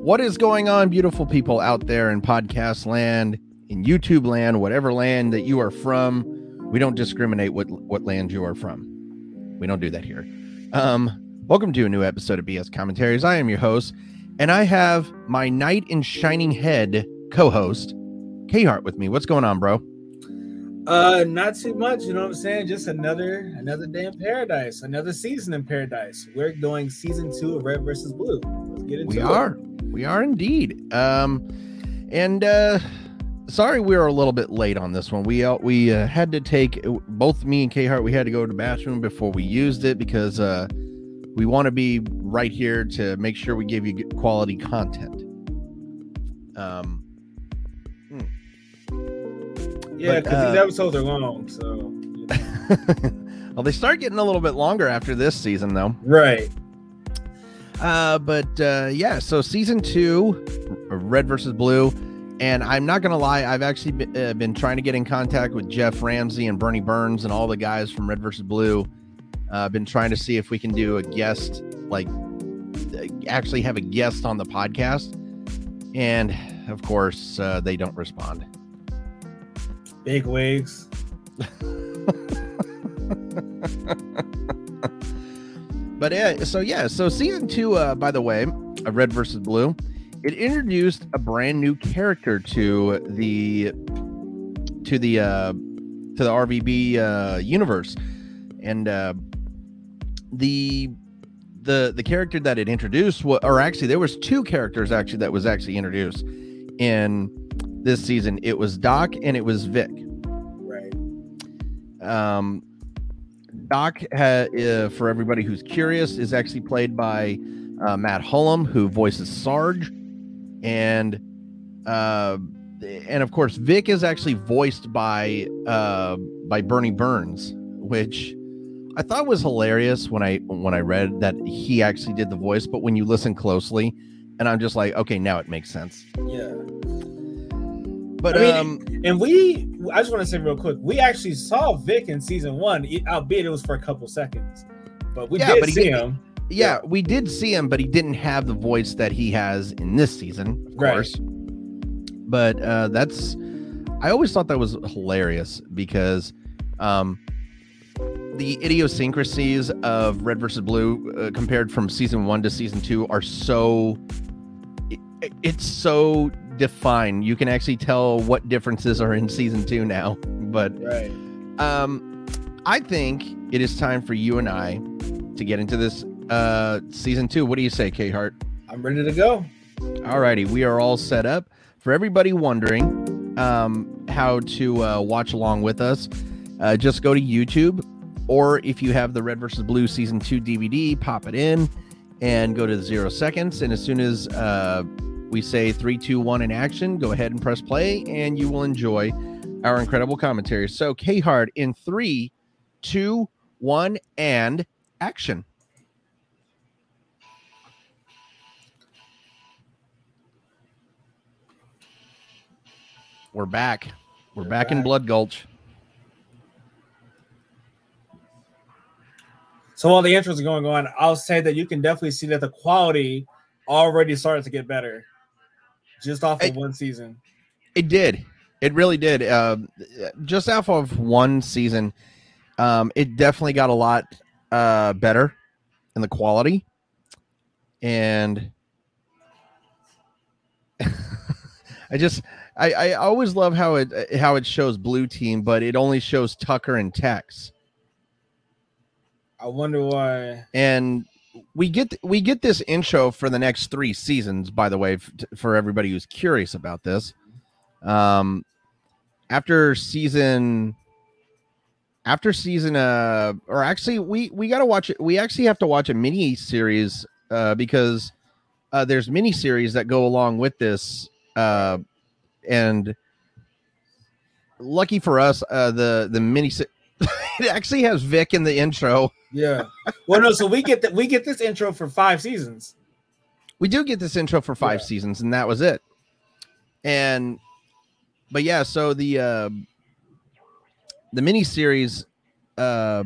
What is going on, beautiful people out there in podcast land, in YouTube land, whatever land that you are from? We don't discriminate what what land you are from. We don't do that here. Um, welcome to a new episode of BS Commentaries. I am your host, and I have my knight in shining head co-host, K Hart, with me. What's going on, bro? Uh, not too much. You know what I'm saying? Just another another day in paradise, another season in paradise. We're doing season two of Red versus Blue. Let's get into we it. are we are indeed um and uh sorry we were a little bit late on this one we uh, we uh, had to take both me and k-hart we had to go to the bathroom before we used it because uh we want to be right here to make sure we give you quality content um Yeah, because uh, these episodes are long. So you know. well they start getting a little bit longer after this season though right. Uh, but uh, yeah, so season two, Red versus Blue, and I'm not gonna lie, I've actually been, uh, been trying to get in contact with Geoff Ramsey and Burnie Burns and all the guys from Red versus Blue. Uh, I've been trying to see if we can do a guest, like uh, actually have a guest on the podcast, and of course uh, they don't respond. Big wigs. But yeah, so yeah, so season two, uh, by the way, of Red versus Blue, it introduced a brand new character to the to the uh, to the RVB uh, universe, and uh, the the the character that it introduced, or actually, there was two characters actually that was actually introduced in this season. It was Doc and it was Vic. Right. Um, Doc, ha- uh, for everybody who's curious, is actually played by uh, Matt Hullum, who voices Sarge, and uh, and of course Vic is actually voiced by uh, by Burnie Burns, which I thought was hilarious when I when I read that he actually did the voice. But when you listen closely, and I'm just like, okay, now it makes sense. Yeah. But I mean, um, And we, I just want to say real quick, we actually saw Vic in season one, albeit it was for a couple seconds, but we Yeah, did but see him. yeah, we did see him, but he didn't have the voice that he has in this season, of Right. course. But uh, that's I always thought that was hilarious because um, the idiosyncrasies of Red versus Blue uh, compared from season one to season two are so it, it's so defined. You can actually tell what differences are in season two now. But Right. um, I think it is time for you and I to get into this uh season two. What do you say, K Hart? I'm ready to go. Alrighty, we are all set up. For everybody wondering um, how to uh, watch along with us, uh, just go to YouTube, or if you have the Red versus Blue season two DVD, pop it in and go to zero seconds. And as soon as uh, we say three, two, one in action, go ahead and press play, and you will enjoy our incredible commentary. So, K Hard in three, two, one, and action. We're back. We're We're back, in. Blood Gulch. So while the intros are going on, I'll say that you can definitely see that the quality already started to get better, just off of Hey. one season. It did. It really did. Uh, just off of one season, um, it definitely got a lot uh, better in the quality. And I just, I, I always love how it how it shows blue team, but it only shows Tucker and Tex. I wonder why. and we get we get this intro for the next three seasons by the way f- for everybody who's curious about this. Um after season after season uh or actually we we got to watch it we actually have to watch a mini series uh because uh there's mini series that go along with this uh and lucky for us uh the the mini it actually has Vic in the intro Yeah. well, no. So we get that we get this intro for five seasons. we do get this intro for five Yeah. seasons and that was it and but yeah so the uh the mini series uh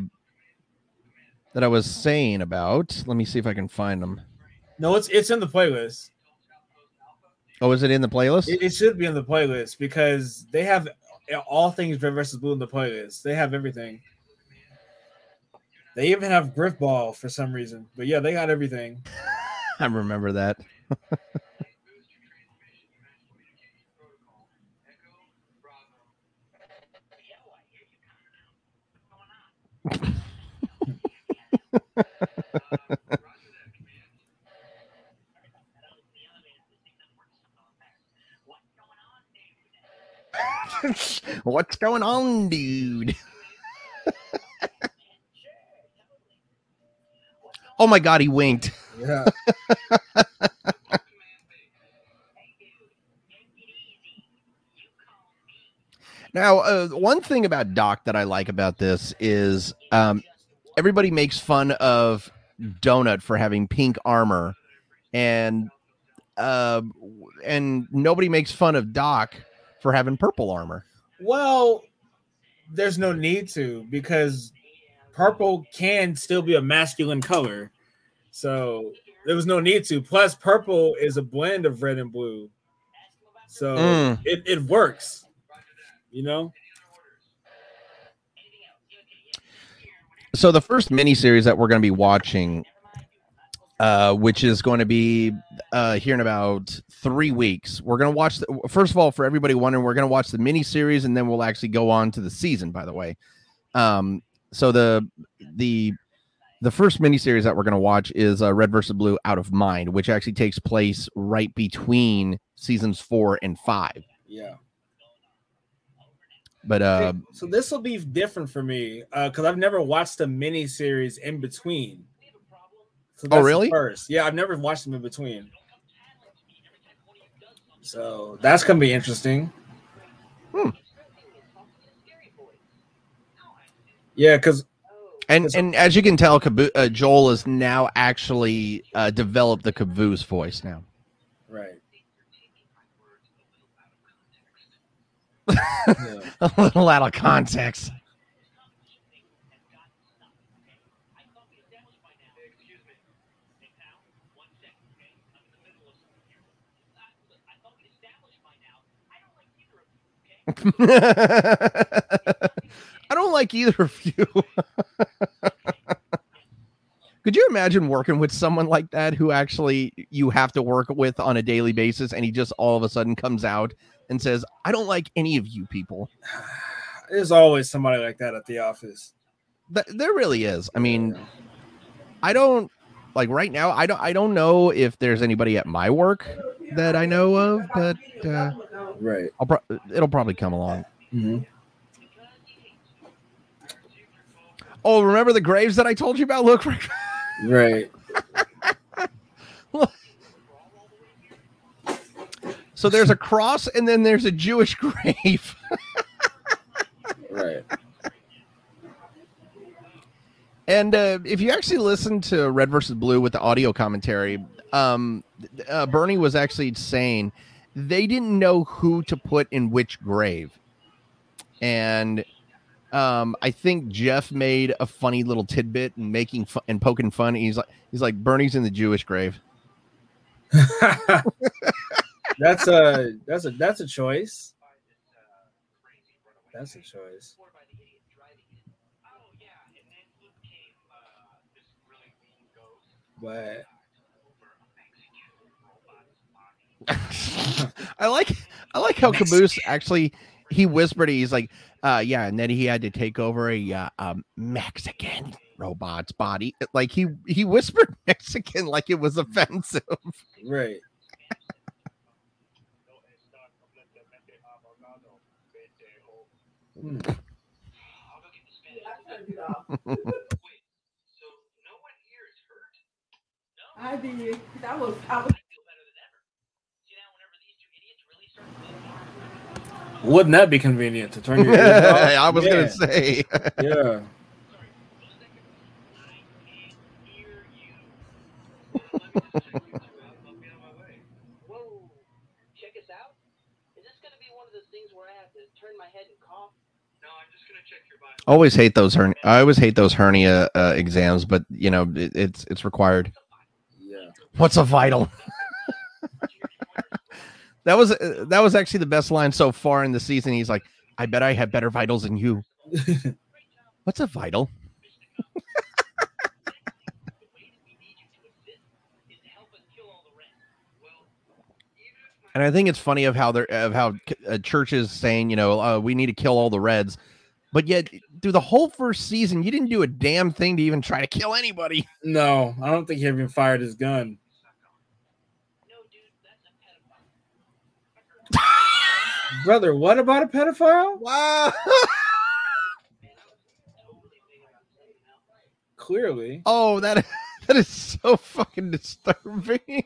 that i was saying about let me see if i can find them No, it's it's in the playlist. Oh, is it in the playlist? It, it should be in the playlist because they have all things Red versus Blue in the playlist. They have everything. They even have Grifball for some reason. But yeah, they got everything. I remember that. What's going on, dude? oh my god, he winked. Yeah. Now, uh, one thing about Doc that I like about this is um, everybody makes fun of Donut for having pink armor, and uh, and nobody makes fun of Doc for having purple armor. Well, there's no need to because purple can still be a masculine color. So there was no need to. Plus, purple is a blend of red and blue. So Mm. it, it works. You know? So the first miniseries that we're going to be watching, uh, which is going to be uh, here in about three weeks, we're going to watch. The, first of all, for everybody wondering, we're going to watch the miniseries, and then we'll actually go on to the season. By the way, um, so the the the first miniseries that we're going to watch is uh, Red versus Blue: Out of Mind, which actually takes place right between seasons four and five. Yeah. But uh, so this will be different for me uh, because I've never watched a mini series in between. So Oh, really? First, yeah, I've never watched them in between. So that's gonna be interesting. Hmm. Yeah, because and Because- and as you can tell, Caboose, uh, Joel has now actually uh, developed the Caboose voice now. right. Yeah. a little out of context. I don't like either of you. Could you imagine working with someone like that who actually you have to work with on a daily basis and he just all of a sudden comes out and says, I don't like any of you people? There's always somebody like that at the office. Th- there really is. I mean, I don't like right now. I don't. I don't know if there's anybody at my work that I know of, but uh, right. I'll pro- it'll probably come along. Mm-hmm. Oh, remember the graves that I told you about? Look, Right. so there's a cross and then there's a Jewish grave. Right. And uh, if you actually listen to Red versus Blue with the audio commentary, um, uh, Burnie was actually saying they didn't know who to put in which grave, and um, I think Geoff made a funny little tidbit and making and poking fun. He's like, he's like, Burnie's in the Jewish grave. that's a that's a that's a choice. That's a choice. But I like, I like how Caboose actually he whispered. He's like, uh, yeah, and then he had to take over a uh, um, Mexican robot's body. Like he he whispered Mexican like it was offensive. right. Hmm. I did. That was I was Wouldn't that be convenient to turn your ears off? I was yeah. gonna say. Yeah. Whoa, check us out. Is this going to be one of those things where I have to turn my head and cough? No, I'm just going to check your body. always hate those hernia. I always hate those hernia uh, exams, but you know it, it's it's required. Yeah. What's a vital? That was uh, that was actually the best line so far in the season. He's like, "I bet I have better vitals than you." What's a vital? And I think it's funny of how they're of how uh, churches saying, you know, uh, we need to kill all the Reds, but yet through the whole first season, you didn't do a damn thing to even try to kill anybody. no, I don't think he even fired his gun. Brother, what about a pedophile? Wow. Clearly. oh, that that is so fucking disturbing.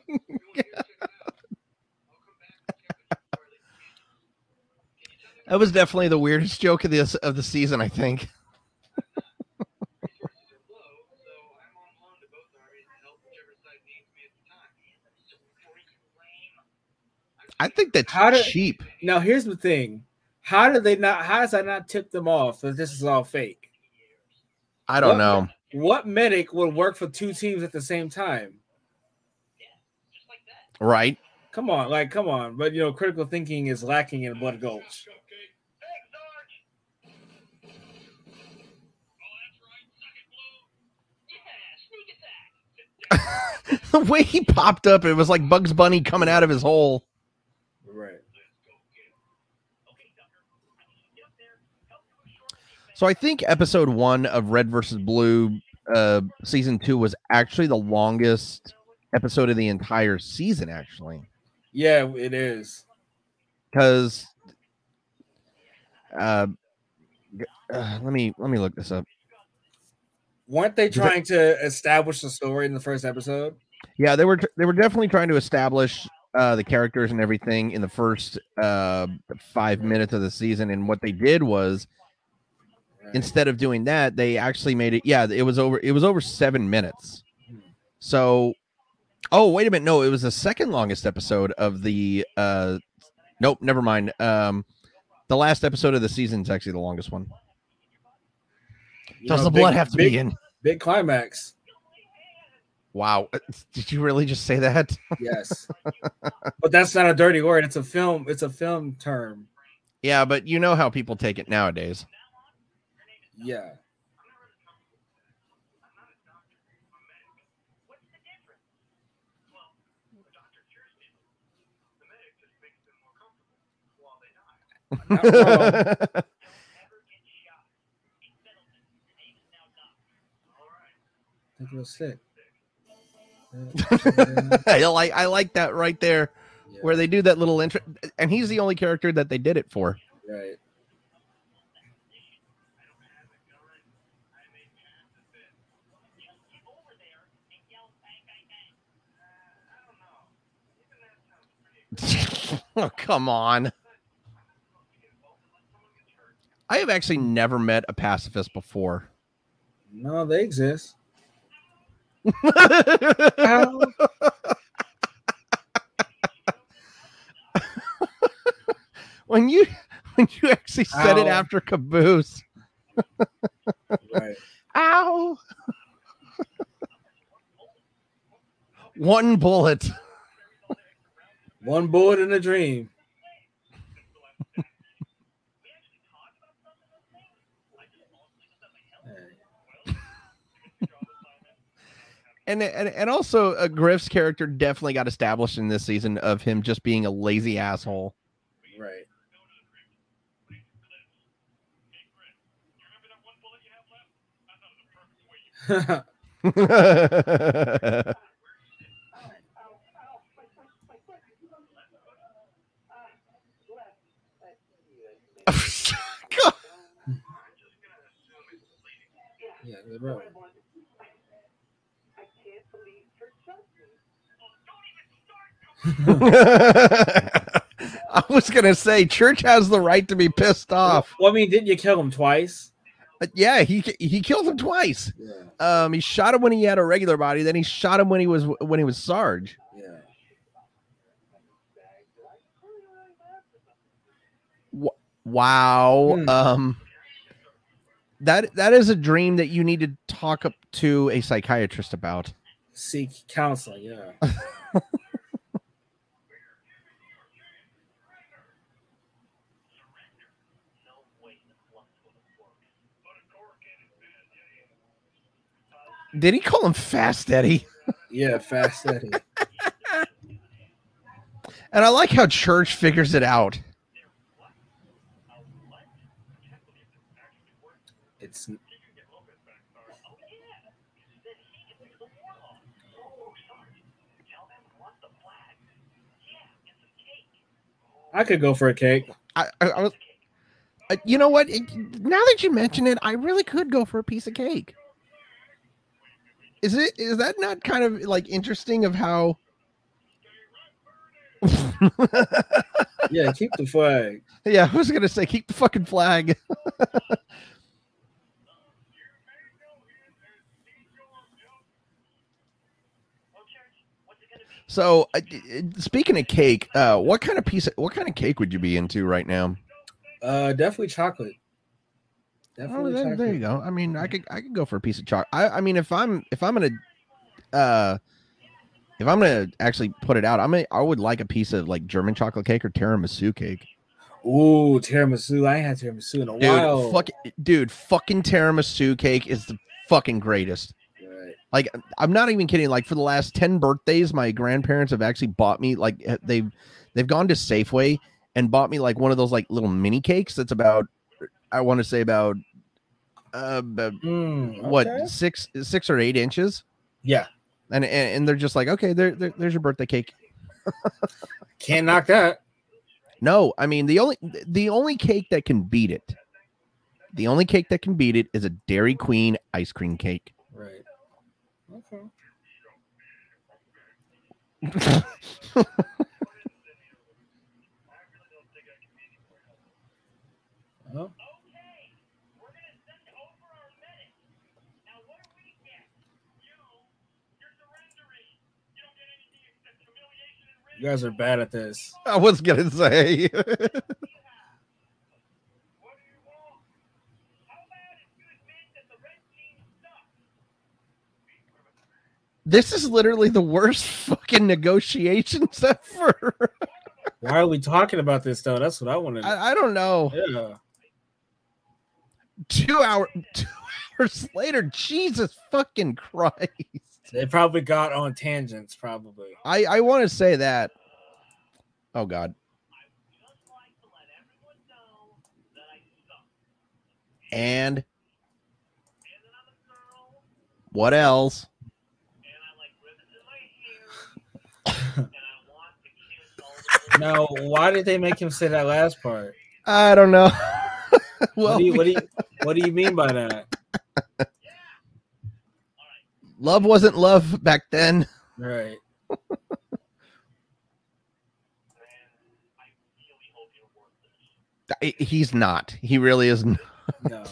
that was definitely the weirdest joke of this of the season, I think. I think that's How did- cheap. Now here's the thing. How did they not how does that not tip them off that this is all fake? I don't What- know. What medic would work for two teams at the same time? Right? Come on, like come on. But you know, critical thinking is lacking in Blood Gulch. the way he popped up, it was like Bugs Bunny coming out of his hole. Right. So I think episode one of Red versus Blue, uh, season two was actually the longest episode of the entire season, actually, Yeah, it is. because. Uh, uh, let me let me look this up. Weren't they trying to establish the story in the first episode? Yeah, they were they were definitely trying to establish uh, the characters and everything in the first uh, five minutes of the season, and what they did was. Instead of doing that, they actually made it. Yeah, it was over. It was over seven minutes. So, oh wait a minute, no, it was the second longest episode of the. uh Nope, never mind. Um, the last episode of the season is actually the longest one. You Does know, the big- blood have to big, be in? Big climax. Wow, Uh, did you really just say that? Yes. but that's not a dirty word. It's a film, it's a film term. yeah, but you know how people take it nowadays. Yeah. I'm not wrong. I think it was sick. I never get shot. He's middleman. He's not a. All right. Take this seat. Hey, like I like that right there Yeah, where they do that little intro and he's the only character that they did it for. right. oh, come on. I have actually never met a pacifist before. No, they exist. Ow. when you when you actually said it after caboose. Right. Ow. One bullet. One bullet in a dream. Hey. And, and and also uh, Grif's character definitely got established in this season of him just being a lazy asshole. Right. yeah, they're right. I was gonna say church has the right to be pissed off. Well, I mean, didn't you kill him twice? Uh, yeah, he he killed him twice. Yeah. Um, he shot him when he had a regular body. Then he shot him when he was when he was Sarge. Yeah. Wow. Hmm. Um, that that is a dream that you need to talk up to a psychiatrist about. Seek counseling, yeah. Did he call him Fast Eddie? yeah, Fast Eddie. and I like how Church figures it out. I could go for a cake. I, I, I was, uh, you know what? It- now that you mention it, I really could go for a piece of cake. Is it? Is that not kind of like interesting of how? Yeah, keep the flag. yeah, I was gonna say keep the fucking flag. So, uh, speaking of cake, uh, what kind of piece? Of, what kind of cake would you be into right now? Uh, definitely chocolate. Oh, Definitely there, chocolate. there you go. I mean, I could I could go for a piece of chocolate. I, I mean, if I'm if I'm gonna uh if I'm gonna actually put it out, I'm gonna, I would like a piece of like German chocolate cake or tiramisu cake. Ooh, tiramisu. I ain't had tiramisu in a Dude, while. fuck, dude, fucking tiramisu cake is the fucking greatest. Like, I'm not even kidding. Like, for the last ten birthdays, my grandparents have actually bought me like eh, they've they've gone to Safeway and bought me like one of those like little mini cakes that's about I want to say about uh about Mm, what okay. six six or eight inches Yeah, and and, and they're just like okay there, there there's your birthday cake can't knock that. no i mean the only the only cake that can beat it the only cake that can beat it is a dairy queen ice cream cake. Okay. Well, you guys are bad at this. i was gonna say this is literally the worst fucking negotiations ever Why are we talking about this though? That's what I want to. I, I don't know Yeah. two hour two hours later jesus fucking christ They probably got on tangents, probably. I I want to say that. Oh God. And what else? Now, why did they make him say that last part? I don't know. well, what, do you, what do you what do you mean by that? love wasn't love back then. Right. He's not. He really is. not. No.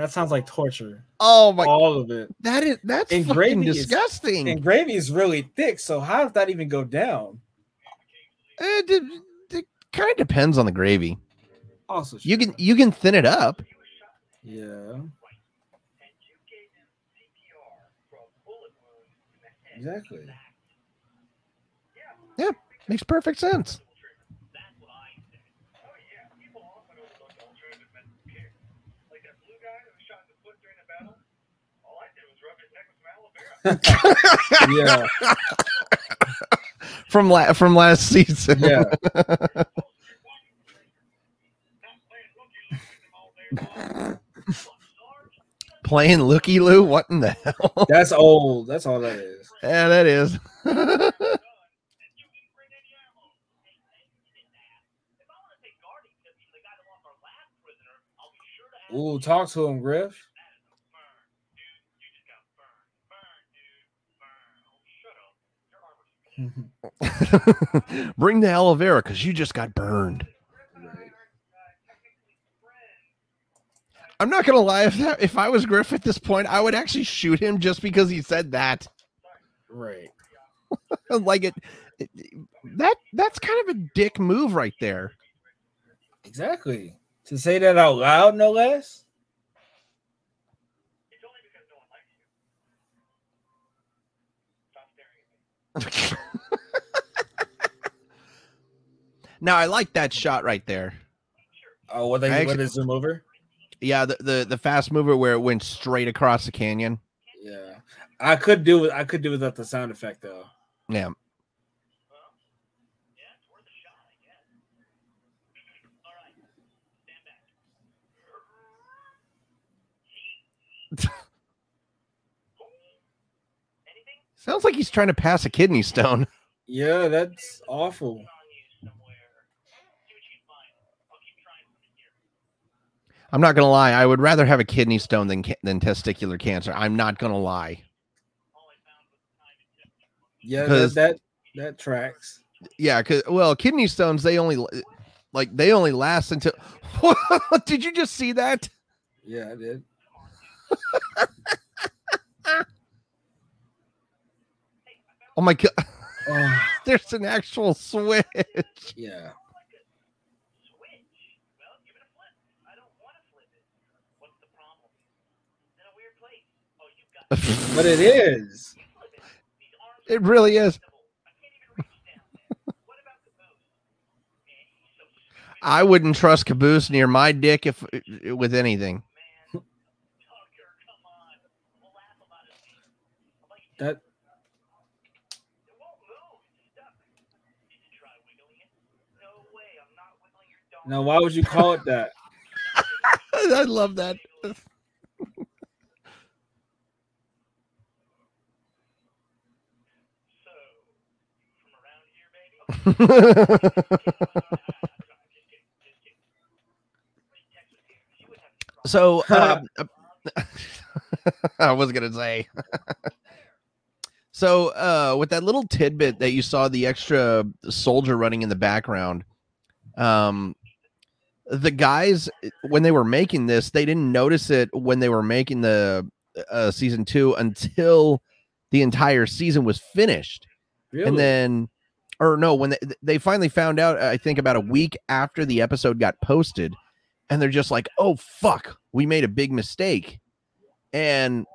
That sounds like torture. Oh my! All of it. That is that's And gravy is- disgusting. And gravy is really thick, so how does that even go down? Uh, it, it, it kind of depends on the gravy. Also, You can you can thin it up. yeah. Exactly. Yeah, makes perfect sense. Yeah. From la- from last season. Yeah. Playing looky loo. What in the hell? That's old. That's all that is. yeah, that is. Ooh, talk to him, Grif. Mm-hmm. Bring the aloe vera because you just got burned. I'm not gonna lie. If that, if I was Grif at this point, I would actually shoot him just because he said that. Right. like it, it- that that's kind of a dick move right there. Exactly. To say that out loud, no less. Now I like that shot right there. Oh, what they what they zoom over? Yeah, the, the the fast mover where it went straight across the canyon. Yeah, I could do. I could do without the sound effect though. Yeah. Sounds like he's trying to pass a kidney stone. Yeah, that's awful. I'm not gonna lie. I would rather have a kidney stone than than testicular cancer. I'm not gonna lie. Yeah, that, that that tracks. Yeah, cause well, kidney stones they only like they only last until. Did you just see that? Yeah, I did. Oh my god! Oh, There's an actual switch. yeah. But it is. it really is. I wouldn't trust Caboose near my dick if with anything. That now, why would you call it that? I love that. So um, I was gonna say. so uh, with that little tidbit that you saw the extra soldier running in the background, um, the guys when they were making this, they didn't notice it when they were making the uh, season two until the entire season was finished Really? and then or no when they, they finally found out i think about a week after the episode got posted and they're just like oh fuck we made a big mistake and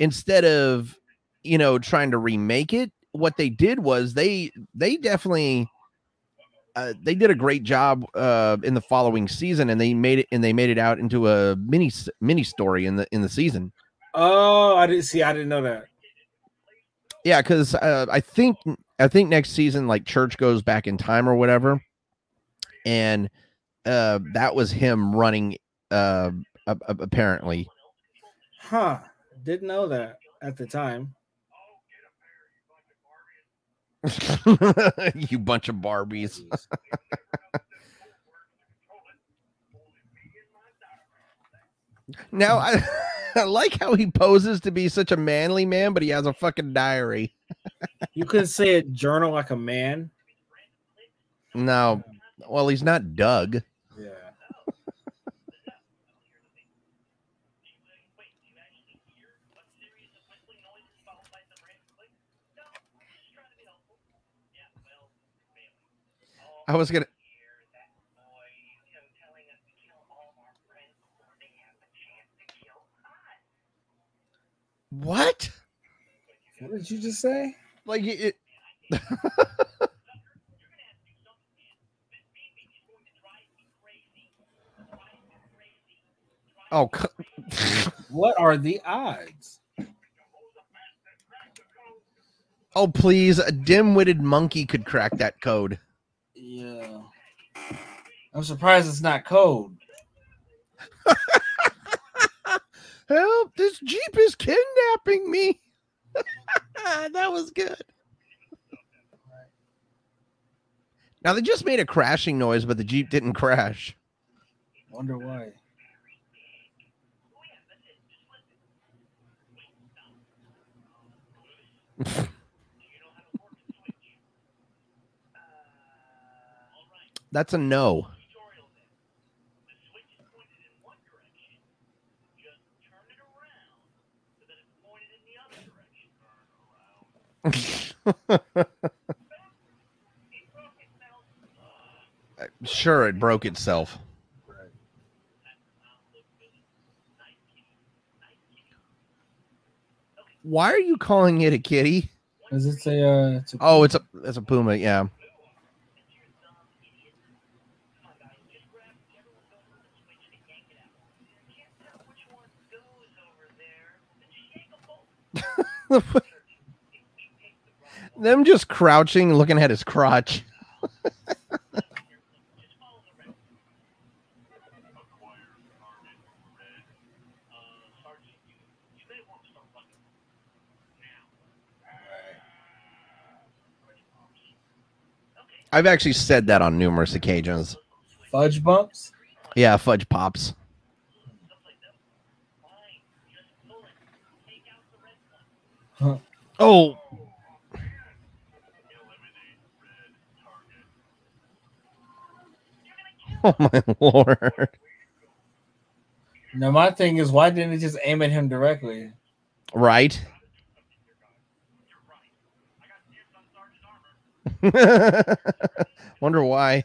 instead of you know trying to remake it what they did was they they definitely uh, they did a great job uh, in the following season and they made it and they made it out into a mini mini story in the in the season oh, I didn't see. I didn't know that. Yeah, because uh, I think I think next season like Church goes back in time or whatever, and uh, that was him running. Uh, apparently, Huh? Didn't know that at the time. you bunch of Barbies. Now I, I like how he poses to be such a manly man, but he has a fucking diary. You couldn't say a journal like a man. No, well he's not Doug. Yeah. I was gonna. What? What did you just say? Like it. oh, c- What are the odds? oh, please! A dim-witted monkey could crack that code. Yeah. I'm surprised it's not code. Help! This jeep is kidnapping me. that was good. Now they just made a crashing noise, but the jeep didn't crash. Wonder why. That's a no. sure, it broke itself. Why are you calling it a kitty? Is it a? Uh, it's a oh, it's a it's a puma. Yeah. Them just crouching, looking at his crotch. I've actually said that on numerous occasions. Fudge bumps. Yeah, fudge pops. Huh. Oh. Oh my lord. Now my thing is, why didn't it just aim at him directly? Right? Wonder why.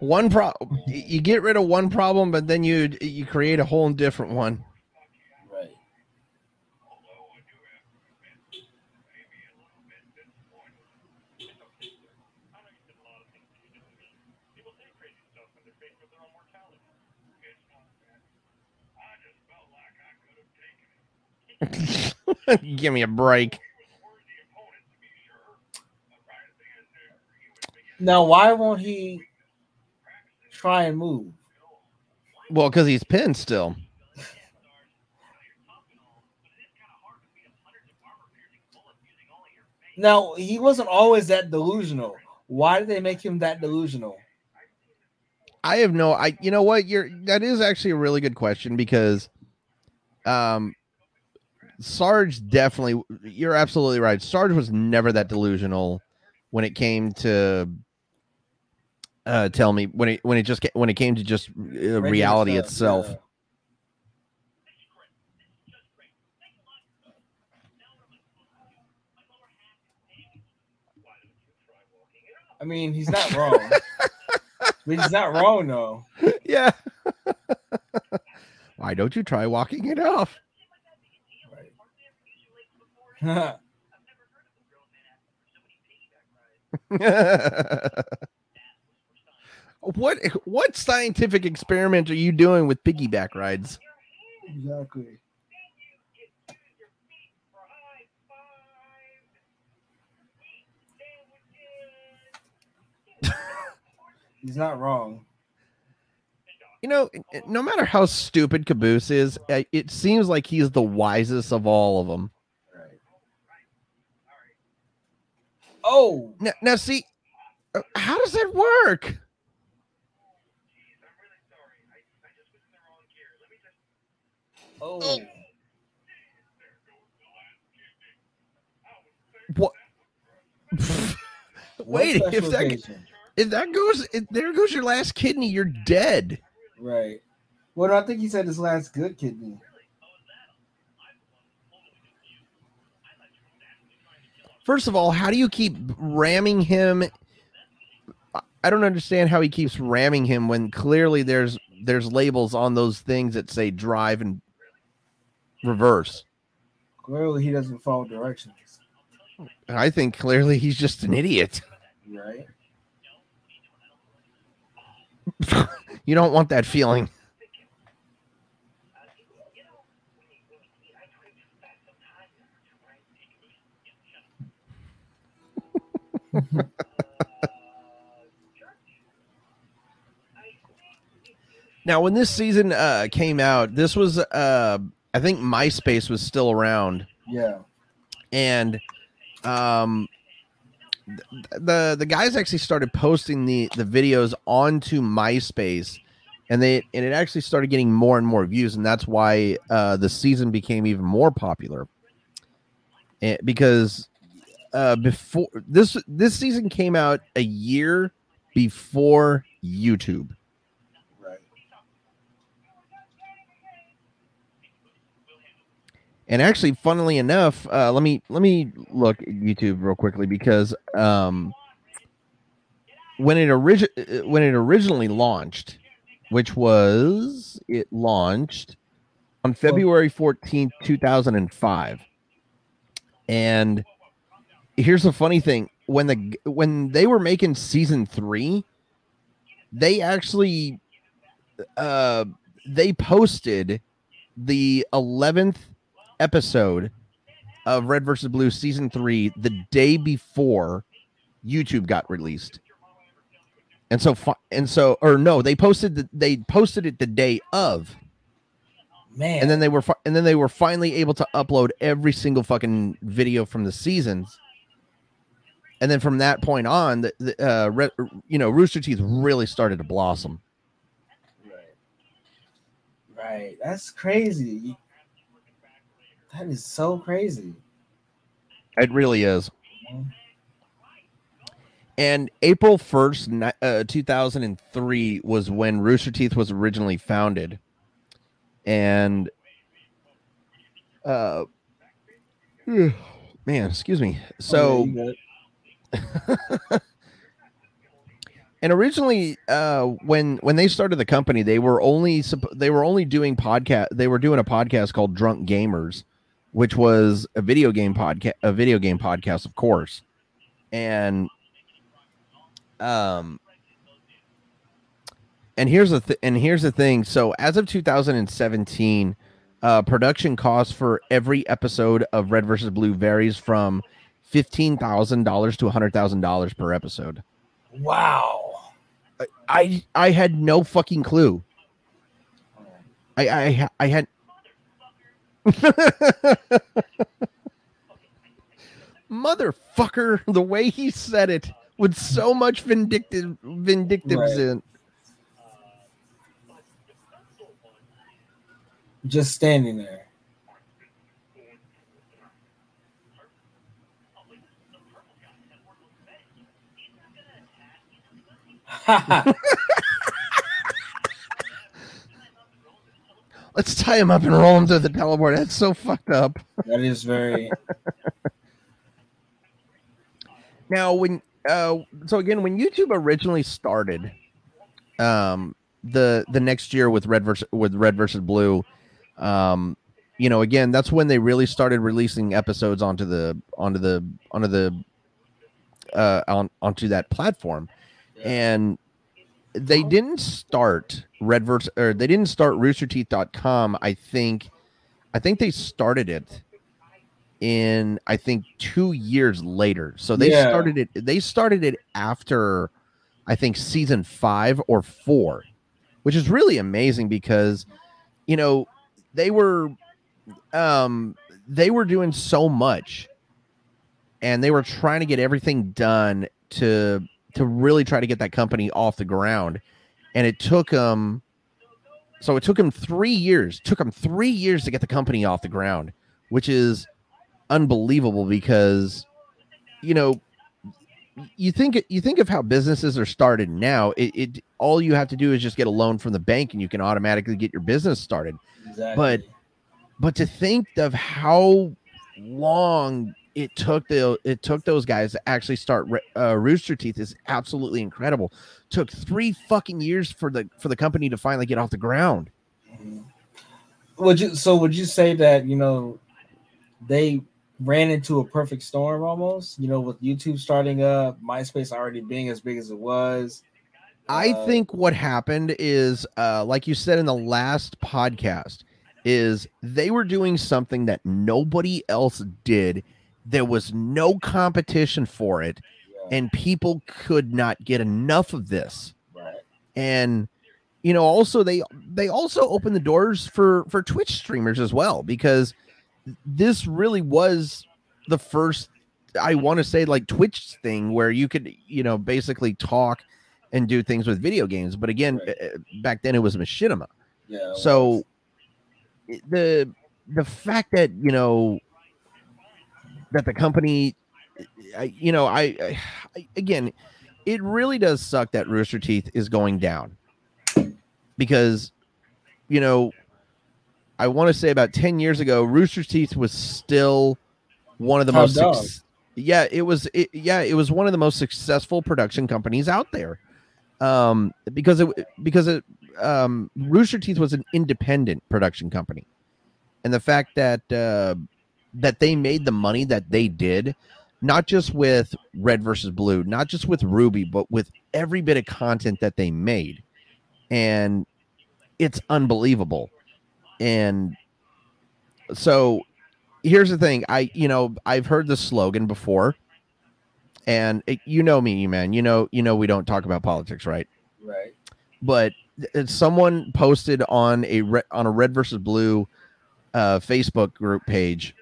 one pro you get rid of one problem, but then you you create a whole different one. Right. Give me a break. Now, why won't he try and move? Well, because he's pinned still. Now, he wasn't always that delusional. Why did they make him that delusional? I have no I you know what you're that is actually a really good question because um Sarge definitely you're absolutely right. Sarge was never that delusional when it came to uh tell me when it when it just when it came to just uh, reality stuff, itself. yeah. I mean, he's not wrong. but he's not wrong though. Yeah. Why don't you try walking it off? Right. what what scientific experiment are you doing with piggyback rides? exactly. He's not wrong. You know, no matter how stupid Caboose is, it seems like he's the wisest of all of them. Right. Oh, Now, now see, uh, how does that work? Oh. What? Wait, No if that if that goes, if there goes your last kidney, you're dead. Right. Well, I think he said his last good kidney. First of all, how do you keep ramming him? I don't understand how he keeps ramming him when clearly there's there's labels on those things that say drive and reverse. Clearly, he doesn't follow directions. I think clearly he's just an idiot. Right. You don't want that feeling. Now, when this season uh, came out, this was uh, I think MySpace was still around, Yeah. and um, th- the the guys actually started posting the the videos onto MySpace, and they and it actually started getting more and more views, and that's why uh, the season became even more popular. And because uh, before this this season came out a year before YouTube. And actually, funnily enough, uh, let me let me look at YouTube real quickly because um, when it origi- uh, when it originally launched, which was it launched on February fourteenth, two thousand and five, and here's the funny thing: when the when they were making season three, they actually uh, they posted the eleventh episode of Red versus Blue season three the day before YouTube got released. And so, and so, or no, they posted the, they posted it the day of, Man. and then they were, fi- and then they were finally able to upload every single fucking video from the seasons. And then from that point on, the, the uh, Red, you know, Rooster Teeth really started to blossom. Right. Right. That's crazy. That is so crazy. It really is. And April 1st, uh, 2003 was when Rooster Teeth was originally founded. And, uh, man, excuse me. So, Oh, yeah, you good. and originally, uh, when when they started the company, they were only they were only doing podcast. They were doing a podcast called Drunk Gamers, which was a video game podcast, a video game podcast, of course. And, um, and here's the th- and here's the thing. So as of 2017, uh, production costs for every episode of Red versus Blue varies from fifteen thousand dollars to hundred thousand dollars per episode. Wow. I I had no fucking clue. I I I had motherfucker the way he said it with so much vindictive vindictive Right. Just standing there. let's tie him up and roll him through the teleport that's so fucked up. That is very now when uh so again when youtube originally started um the the next year with red versus with red versus blue um you know again that's when they really started releasing episodes onto the onto the onto the uh on onto that platform. And they didn't start red versus or they didn't start roosterteeth.com i think i think they started it in i think two years later so they Yeah. started it they started it after i think season five or four which is really amazing because you know they were um they were doing so much and they were trying to get everything done to to really try to get that company off the ground and it took them so it took them three years took them three years to get the company off the ground which is unbelievable because you know you think you think of how businesses are started now it, it all you have to do is just get a loan from the bank and you can automatically get your business started exactly. But- but to think of how long it took the it took those guys to actually start uh, Rooster Teeth is absolutely incredible. Took three fucking years for the for the company to finally get off the ground. Would you so would you say that you know they ran into a perfect storm almost, you know, with YouTube starting up, MySpace already being as big as it was. I Uh, think what happened is, uh, like you said in the last podcast, is they were doing something that nobody else did. There was no competition for it, yeah, and people could not get enough of this. right. and you know also they they also opened the doors for for twitch streamers as well because this really was the first i want to say like twitch thing where you could you know basically talk and do things with video games. But again, Right. uh, back then it was machinima. Yeah. it So was. the the fact that you know that the company, I, you know, I, I, I again, it really does suck that Rooster Teeth is going down because you know I want to say about ten years ago, Rooster Teeth was still one of the Top most. suc- yeah, it was. It, yeah, it was one of the most successful production companies out there. Um, because it because it um Rooster Teeth was an independent production company, and the fact that uh, that they made the money that they did, not just with Red versus Blue, not just with RWBY, but with every bit of content that they made, and it's unbelievable. And so, here's the thing: I you know I've heard the slogan before, and it, you know me, man. You know you know we don't talk about politics, right? right. but someone posted on a re- on a red versus blue uh, Facebook group page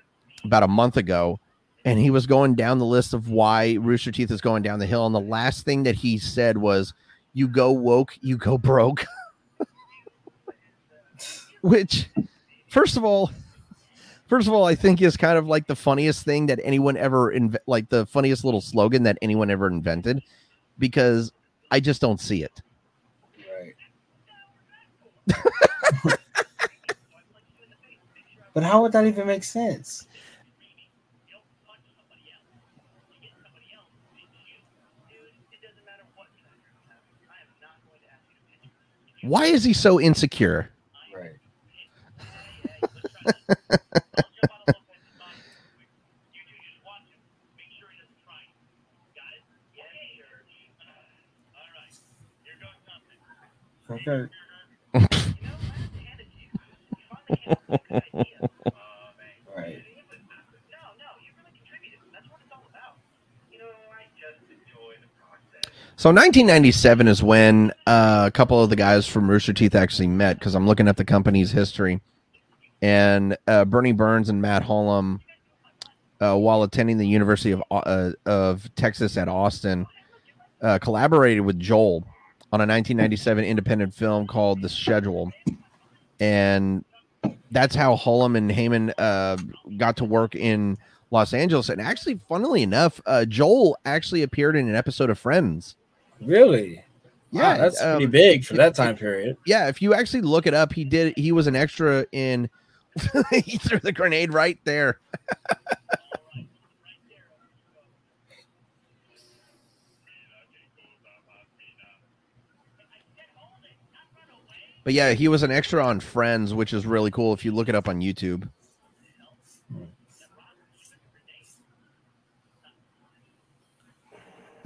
about a month ago, and he was going down the list of why Rooster Teeth is going down the hill, and the last thing that he said was, "You go woke, you go broke," which, first of all. First of all, I think is kind of like the funniest thing that anyone ever inv- like the funniest little slogan that anyone ever invented, because I just don't see it. Right. but how would that even make sense? Why is he so insecure? Right. Okay. Right. So 1997 is when uh, a couple of the guys from Rooster Teeth actually met because I'm looking at the company's history, and uh, Burnie Burns and Matt Hullum, uh, while attending the University of uh, of Texas at Austin, uh, collaborated with Joel on a 1997 independent film called The Schedule, and that's how Hullum and Heyman uh, got to work in Los Angeles. And actually, funnily enough, Joel actually appeared in an episode of Friends. Really? Yeah, Wow, that's pretty um, big for that time period. yeah if you actually look it up he did he was an extra in he threw the grenade right there but yeah he was an extra on friends which is really cool if you look it up on youtube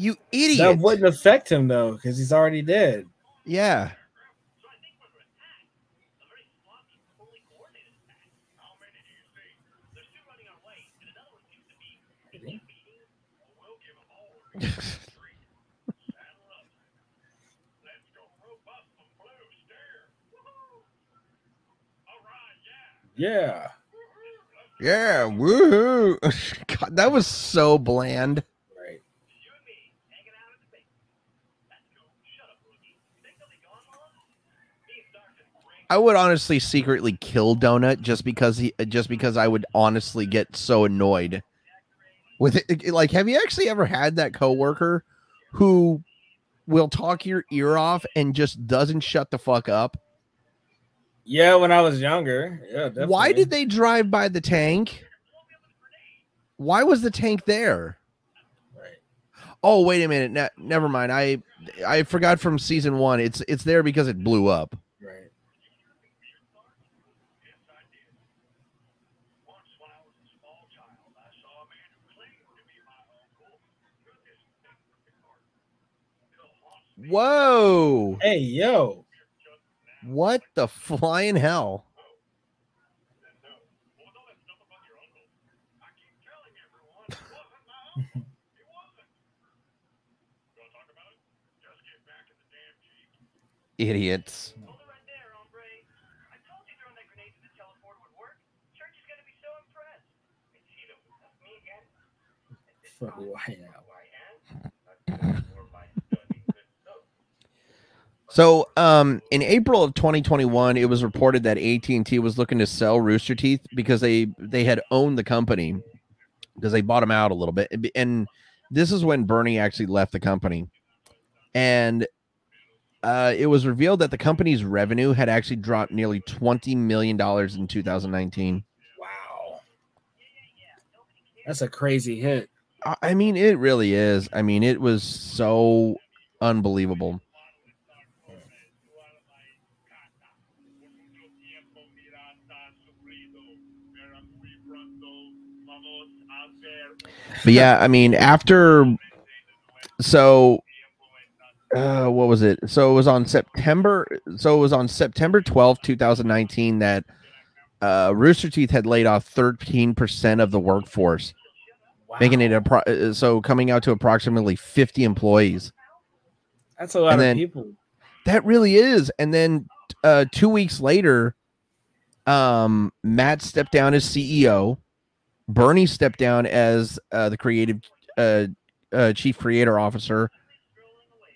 you idiot. That wouldn't affect him though, because he's already dead. yeah Yeah. Yeah, woohoo! God, that was so bland. I would honestly secretly kill Donut just because he, just because I would honestly get so annoyed with it. Like, have you actually ever had that coworker who will talk your ear off and just doesn't shut the fuck up? Yeah, when I was younger. Yeah, definitely. Why did they drive by the tank? Why was the tank there? Right. Oh, wait a minute. Ne- never mind. I I forgot from season one. It's it's there because it blew up. Whoa! Hey, yo. What the flying hell? Idiots. Fuck, why now? So, um, in April of 2021, it was reported that AT&T was looking to sell Rooster Teeth because they they had owned the company because they bought them out a little bit. And- this is when Burnie actually left the company. And uh, it was revealed that the company's revenue had actually dropped nearly 20 million dollars in 2019. Wow. That's a crazy hit. I mean, it really is. I mean, it was so unbelievable. But yeah, I mean, after so uh what was it? So it was on September so it was on September 12th, 2019 that uh Rooster Teeth had laid off 13% of the workforce, Wow. making it a pro- uh, so coming out to approximately 50 employees. That's a lot and of then- people. That really is. And then uh 2 weeks later um Matt stepped down as CEO. Burnie stepped down as uh, the creative uh, uh, chief creator officer,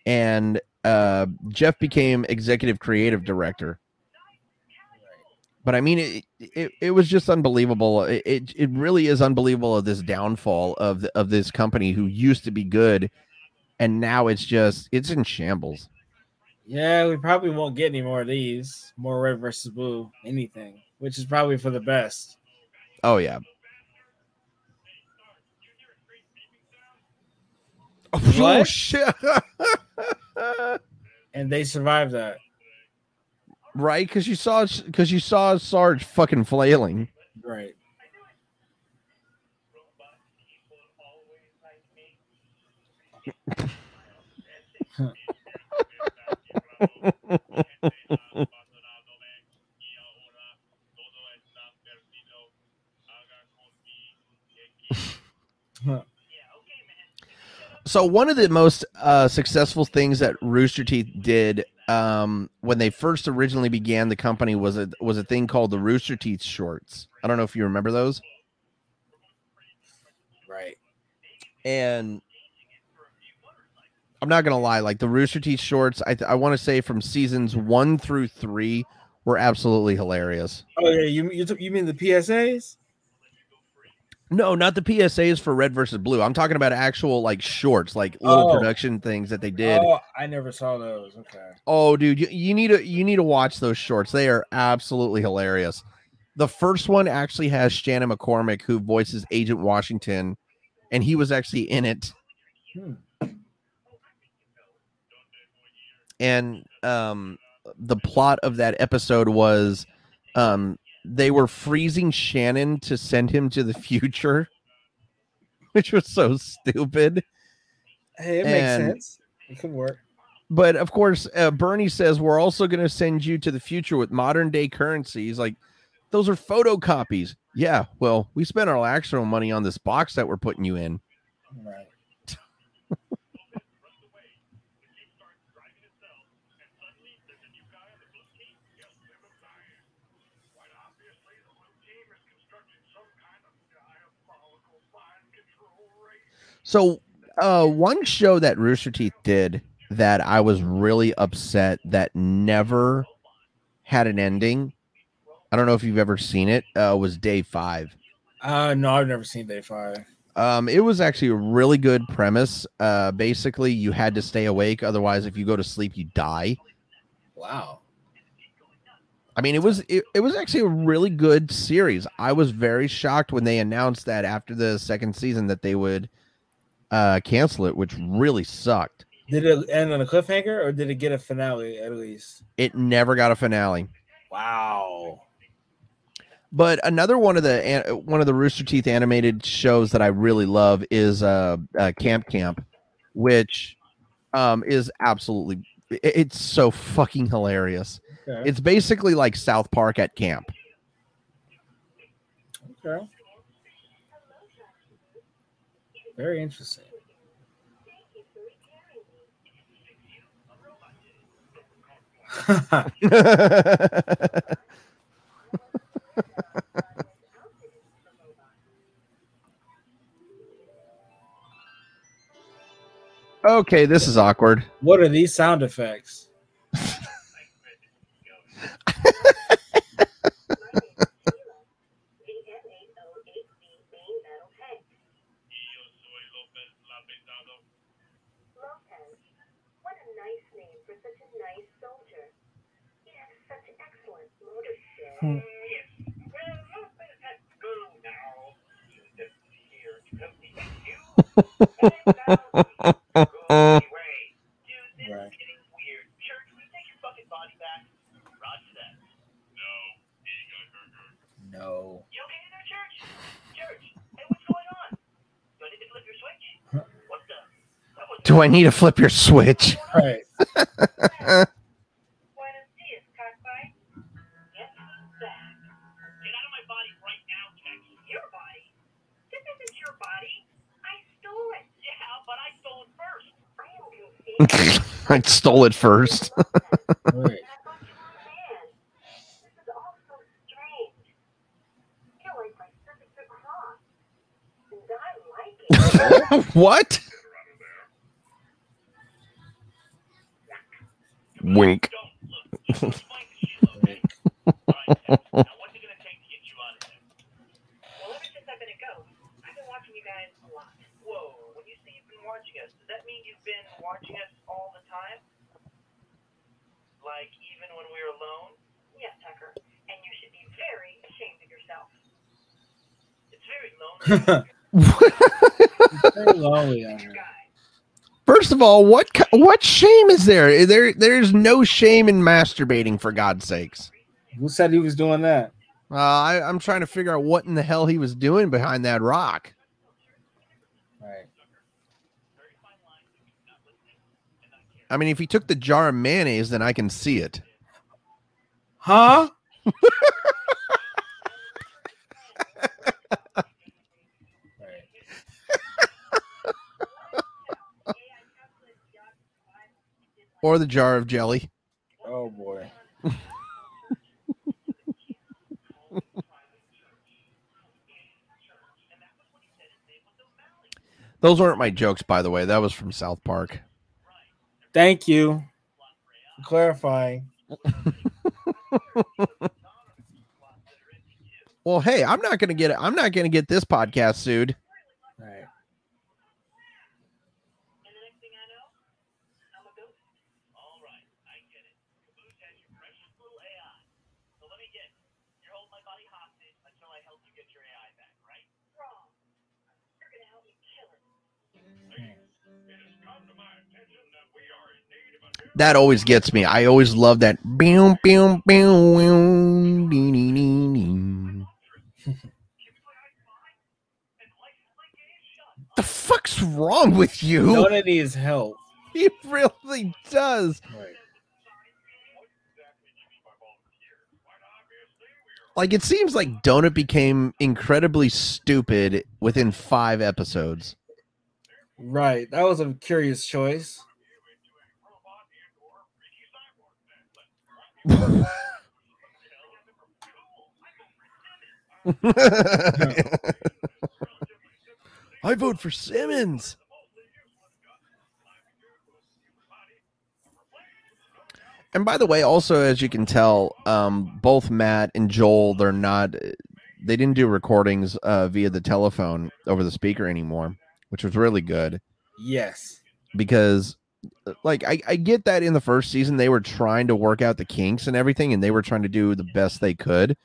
and uh, Geoff became executive creative director. But I mean, it it, it was just unbelievable. It, it it really is unbelievable of this downfall of the, of this company who used to be good, and now it's just it's in shambles. Yeah, we probably won't get any more of these. More red versus blue, anything, which is probably for the best. Oh yeah. Oh shit! And they survived that. right? Because you saw because you saw Sarge fucking flailing. Right. So one of the most uh, successful things that Rooster Teeth did um, when they first originally began the company was a was a thing called the Rooster Teeth shorts. I don't know if you remember those. Right. And I'm not gonna lie, like the Rooster Teeth shorts, I I want to say from seasons one through three were absolutely hilarious. Oh yeah, you you, took you mean the PSAs? No, not the PSAs for Red versus Blue. I'm talking about actual like shorts, like little Oh. production things that they did. Oh, I never saw those. Okay. Oh, dude, you, you need to you need to watch those shorts. They are absolutely hilarious. The first one actually has Shannon McCormick, who voices Agent Washington, and he was actually in it. Hmm. And um, the plot of that episode was, um, they were freezing Shannon to send him to the future, which was so stupid. Hey, it makes sense. It could work. but of course, uh, Burnie says we're also going to send you to the future with modern day currencies. Like, those are photocopies. Yeah, well, we spent our actual money on this box that we're putting you in. Right. So, uh, one show that Rooster Teeth did that I was really upset that never had an ending. I don't know if you've ever seen it. Uh, was Day Five. Uh no, I've never seen Day Five. Um, it was actually a really good premise. Uh, basically, you had to stay awake, otherwise, if you go to sleep, you die. Wow. I mean, it was it, it was actually a really good series. I was very shocked when they announced that after the second season that they would uh cancel it, which really sucked. Did it end on a cliffhanger or did it get a finale at least? It never got a finale. Wow. But another one of the one of the Rooster Teeth animated shows that I really love is uh, uh Camp Camp, which um is absolutely it's so fucking hilarious. Okay. It's basically like South Park at camp. okay. Very interesting. okay, this is awkward. What are these sound effects? what's going on? Do I need to flip your switch? What stole it first. Right. I thought you were a man. This is all so strange. You're like my sister cross. And I like it. what? Wink. Don't look. Find the shit out there. All right, Tex. Now, what's it gonna take to get you out of there? Well, ever since I've been a ghost, I've been watching you guys a lot. Whoa, when you say you've been watching us, does that mean you've been watching us all the time? Like, even when we were alone? Yes, Tucker. And you should be very ashamed of yourself. It's very lonely. Very lonely. First of all, what what shame is there? There there's no shame in masturbating for God's sakes. Who said he was doing that? Uh, I, I'm trying to figure out what in the hell he was doing behind that rock. Right. I mean, if he took the jar of mayonnaise, then I can see it. Huh? right. Or the jar of jelly. Oh boy. Those weren't my jokes, by the way. That was from South Park. Thank you. for Clarifying. Well, hey, I'm not gonna get it. I'm not gonna get this podcast sued. That always gets me. I always love that. The fuck's wrong with you? Nona needs help. He really does. Right. Like it seems like Donut became incredibly stupid within five episodes. Right. That was a curious choice. I vote for Simmons. And by the way, also as you can tell, um, both Matt and Joel, they're not, they didn't do recordings uh, via the telephone over the speaker anymore, which was really good Yes. because, like, I, I get that in the first season they were trying to work out the kinks and everything, and they were trying to do the best they could.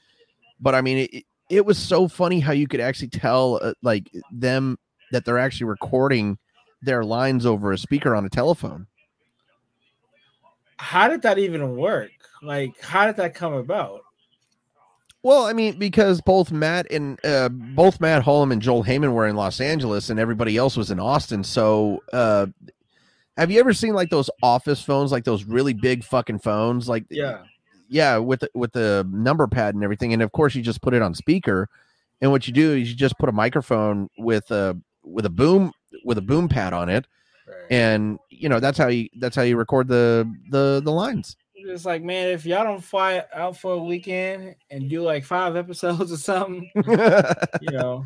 But I mean, it, it was so funny how you could actually tell, uh, like, them that they're actually recording their lines over a speaker on a telephone. How did that even work? Like, how did that come about? Well, I mean, because both Matt and uh, both Matt Hullum and Joel Heyman were in Los Angeles, and everybody else was in Austin. So, uh, have you ever seen like those office phones, like those really big fucking phones, like Yeah. yeah, with the, with the number pad and everything, and of course you just put it on speaker, and what you do is you just put a microphone with a with a boom with a boom pad on it, Right. and you know that's how you that's how you record the the the lines. It's like, man, if y'all don't fly out for a weekend and do like five episodes or something, you know,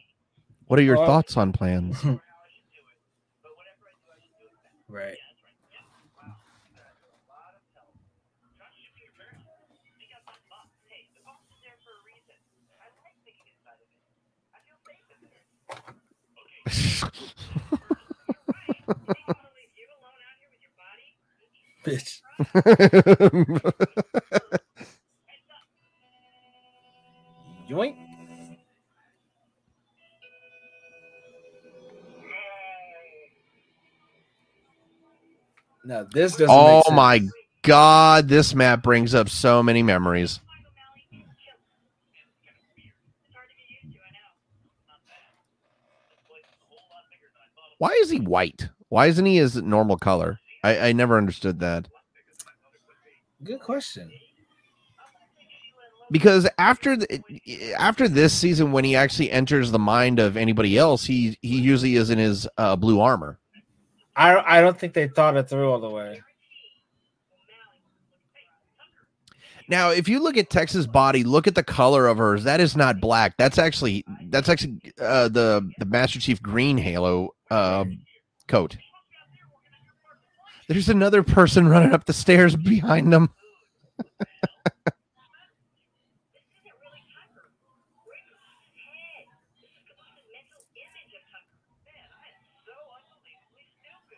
What are your Well- thoughts on plans? Right. Bitch. Yoink. No, this doesn't. oh my god, this map brings up so many memories. Why is he white? Why isn't he his normal color? I, I never understood that. Good question. Because after the, after this season, when he actually enters the mind of anybody else, he he usually is in his uh, blue armor. I I don't think they thought it through all the way. Now, if you look at Texas body, look at the color of hers. That is not black. That's actually that's actually uh, the the Master Chief Green Halo uh, coat. There's another person running up the stairs behind them.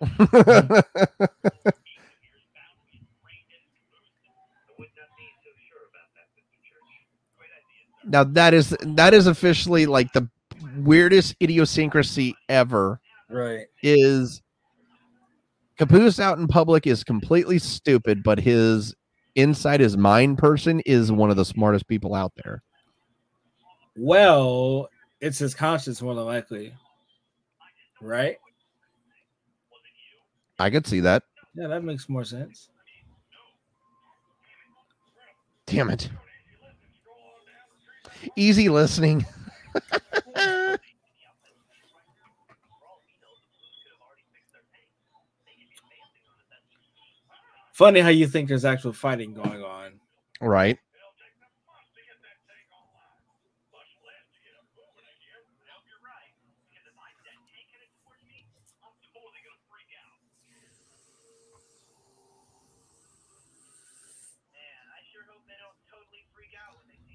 now that is that is officially like the weirdest idiosyncrasy ever. Right. Is Caboose out in public is completely stupid, but his inside his mind person is one of the smartest people out there. Well, it's his conscience more than likely. Right? I could see that. Yeah, that makes more sense. Damn it. Easy listening. Funny how you think there's actual fighting going on. Right.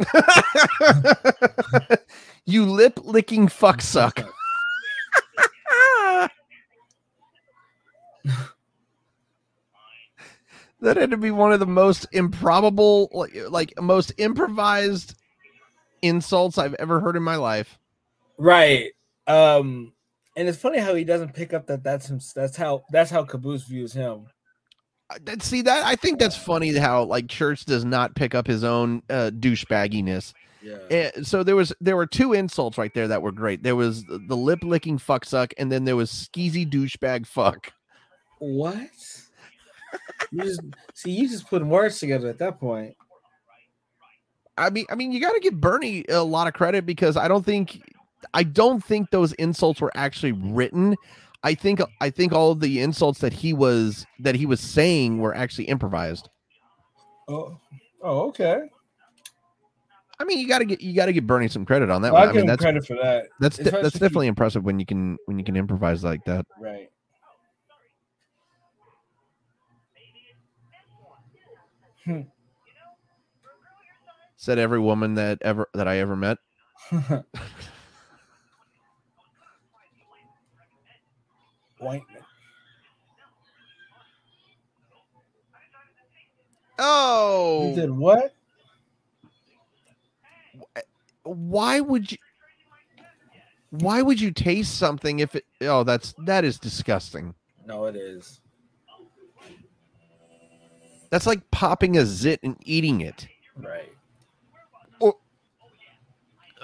you lip licking fuck suck. that had to be one of the most improbable, like, like most improvised insults I've ever heard in my life. right. Um, and it's funny how he doesn't pick up that that's him. That's how that's how Caboose views him. That- See that I think that's funny how like Church does not pick up his own uh, douchebagginess. Yeah. Eh, so there was there were two insults right there that were great. There was the, the lip licking fuck suck, and then there was skeezy douchebag fuck. What? you just see you just putting words together at that point. I mean, I mean, you got to give Burnie a lot of credit because I don't think, I don't think those insults were actually written. I think, I think all of the insults that he was that he was saying were actually improvised. Oh, oh, okay. I mean, you got to get, you got to give Burnie some credit on that Well, one. I I mean, that's credit for that. that's de- that's definitely impressive when you can when you can improvise like that. Right. Hmm. Said every woman that ever that I ever met. Ointment. Oh, You did what? why would you? Why would you taste something if it? Oh, that's that is disgusting. No, it is. That's like popping a zit and eating it. Right. Oh.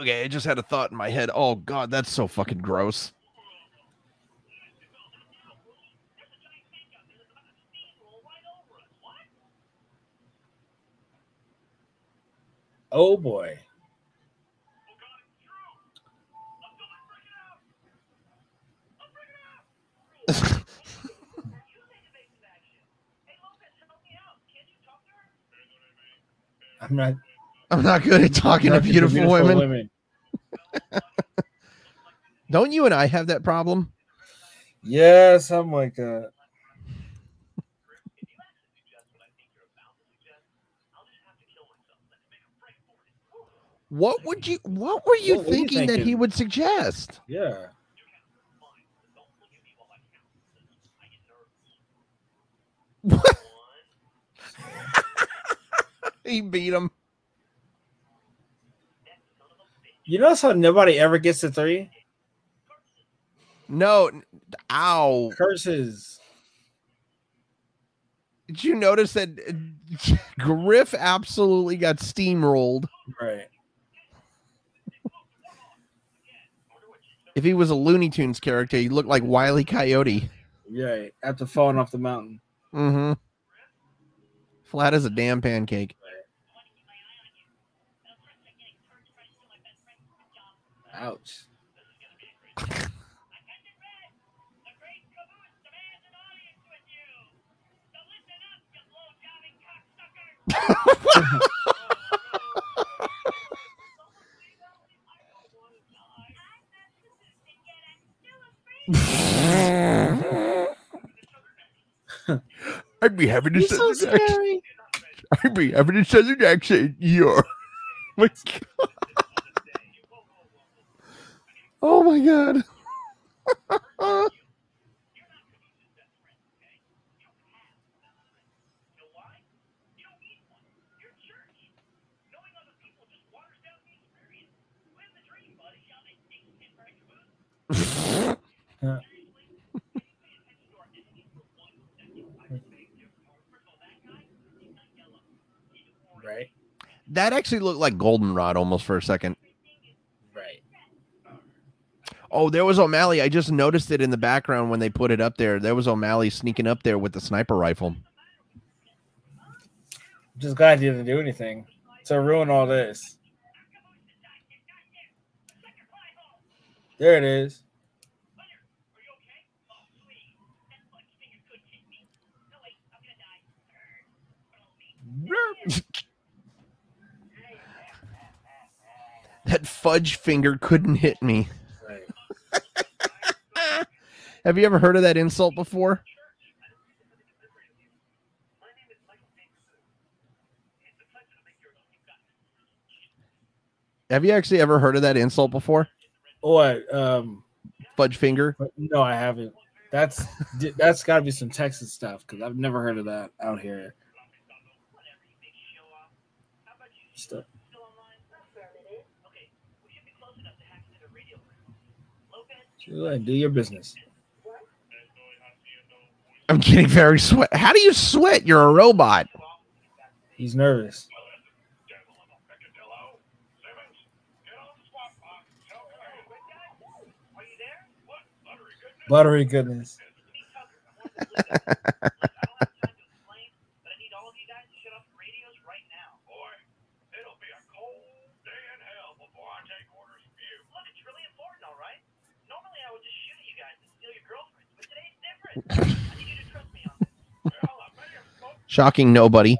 Okay, I just had a thought in my head. Oh god, that's so fucking gross. Oh boy. I'm not I'm not good at talking to not beautiful, women. Don't you and I have that problem? Yeah, something like that. What would you what were you What were you thinking that he would suggest? Yeah. What? he beat him. You notice how nobody ever gets to three? No, ow. Curses. Did you notice that uh, Grif absolutely got steamrolled? Right. If he was a Looney Tunes character, he looked like Wile E. Coyote. Right. After falling off the mountain. Mm-hmm. Flat as a damn pancake. Ouch. I'd be having a so southern accent. scary. I'd be having a southern accent. Yeah. My God. Oh my god. Right. That actually looked like Goldenrod almost for a second. Right. Oh, there was O'Malley. I just noticed it in the background when they put it up there. There was O'Malley sneaking up there with the sniper rifle. Just glad he didn't do anything to ruin all this. There it is. That fudge finger couldn't hit me. Right. Have you ever heard of that insult before? Have you actually ever heard of that insult before? What? Um. Fudge finger? No, I haven't. That's that's got to be some Texas stuff because I've never heard of that out here. Stuff. Go ahead, do your business. I'm getting very sweat. How do you sweat? You're a robot. He's nervous. Buttery goodness. Shocking nobody.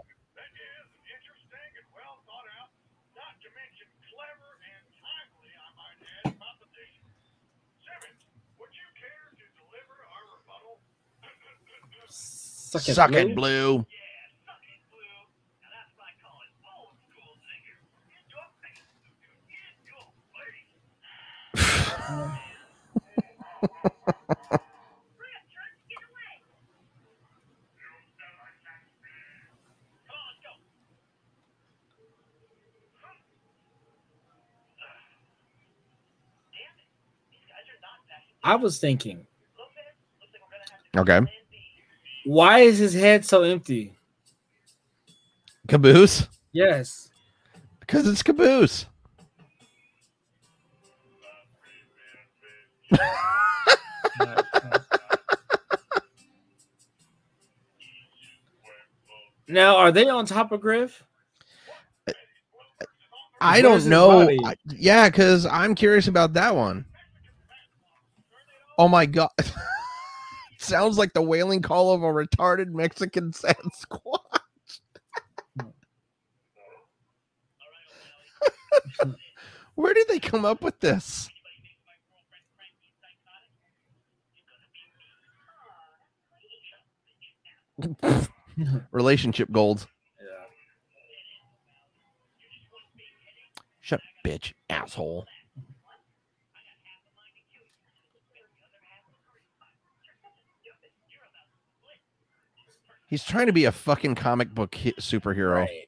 Suck it, Suck Blue. it, Blue. I was thinking, Okay. why is his head so empty? Caboose. Yes. Because it's Caboose. Now, are they on top of Grif? I don't know. I- yeah, because I'm curious about that one. Oh my god. Sounds like the wailing call of a retarded Mexican Sasquatch. Where did they come up with this? Relationship goals. Yeah. Shut up, bitch, asshole. He's trying to be a fucking comic book hi- superhero. Right.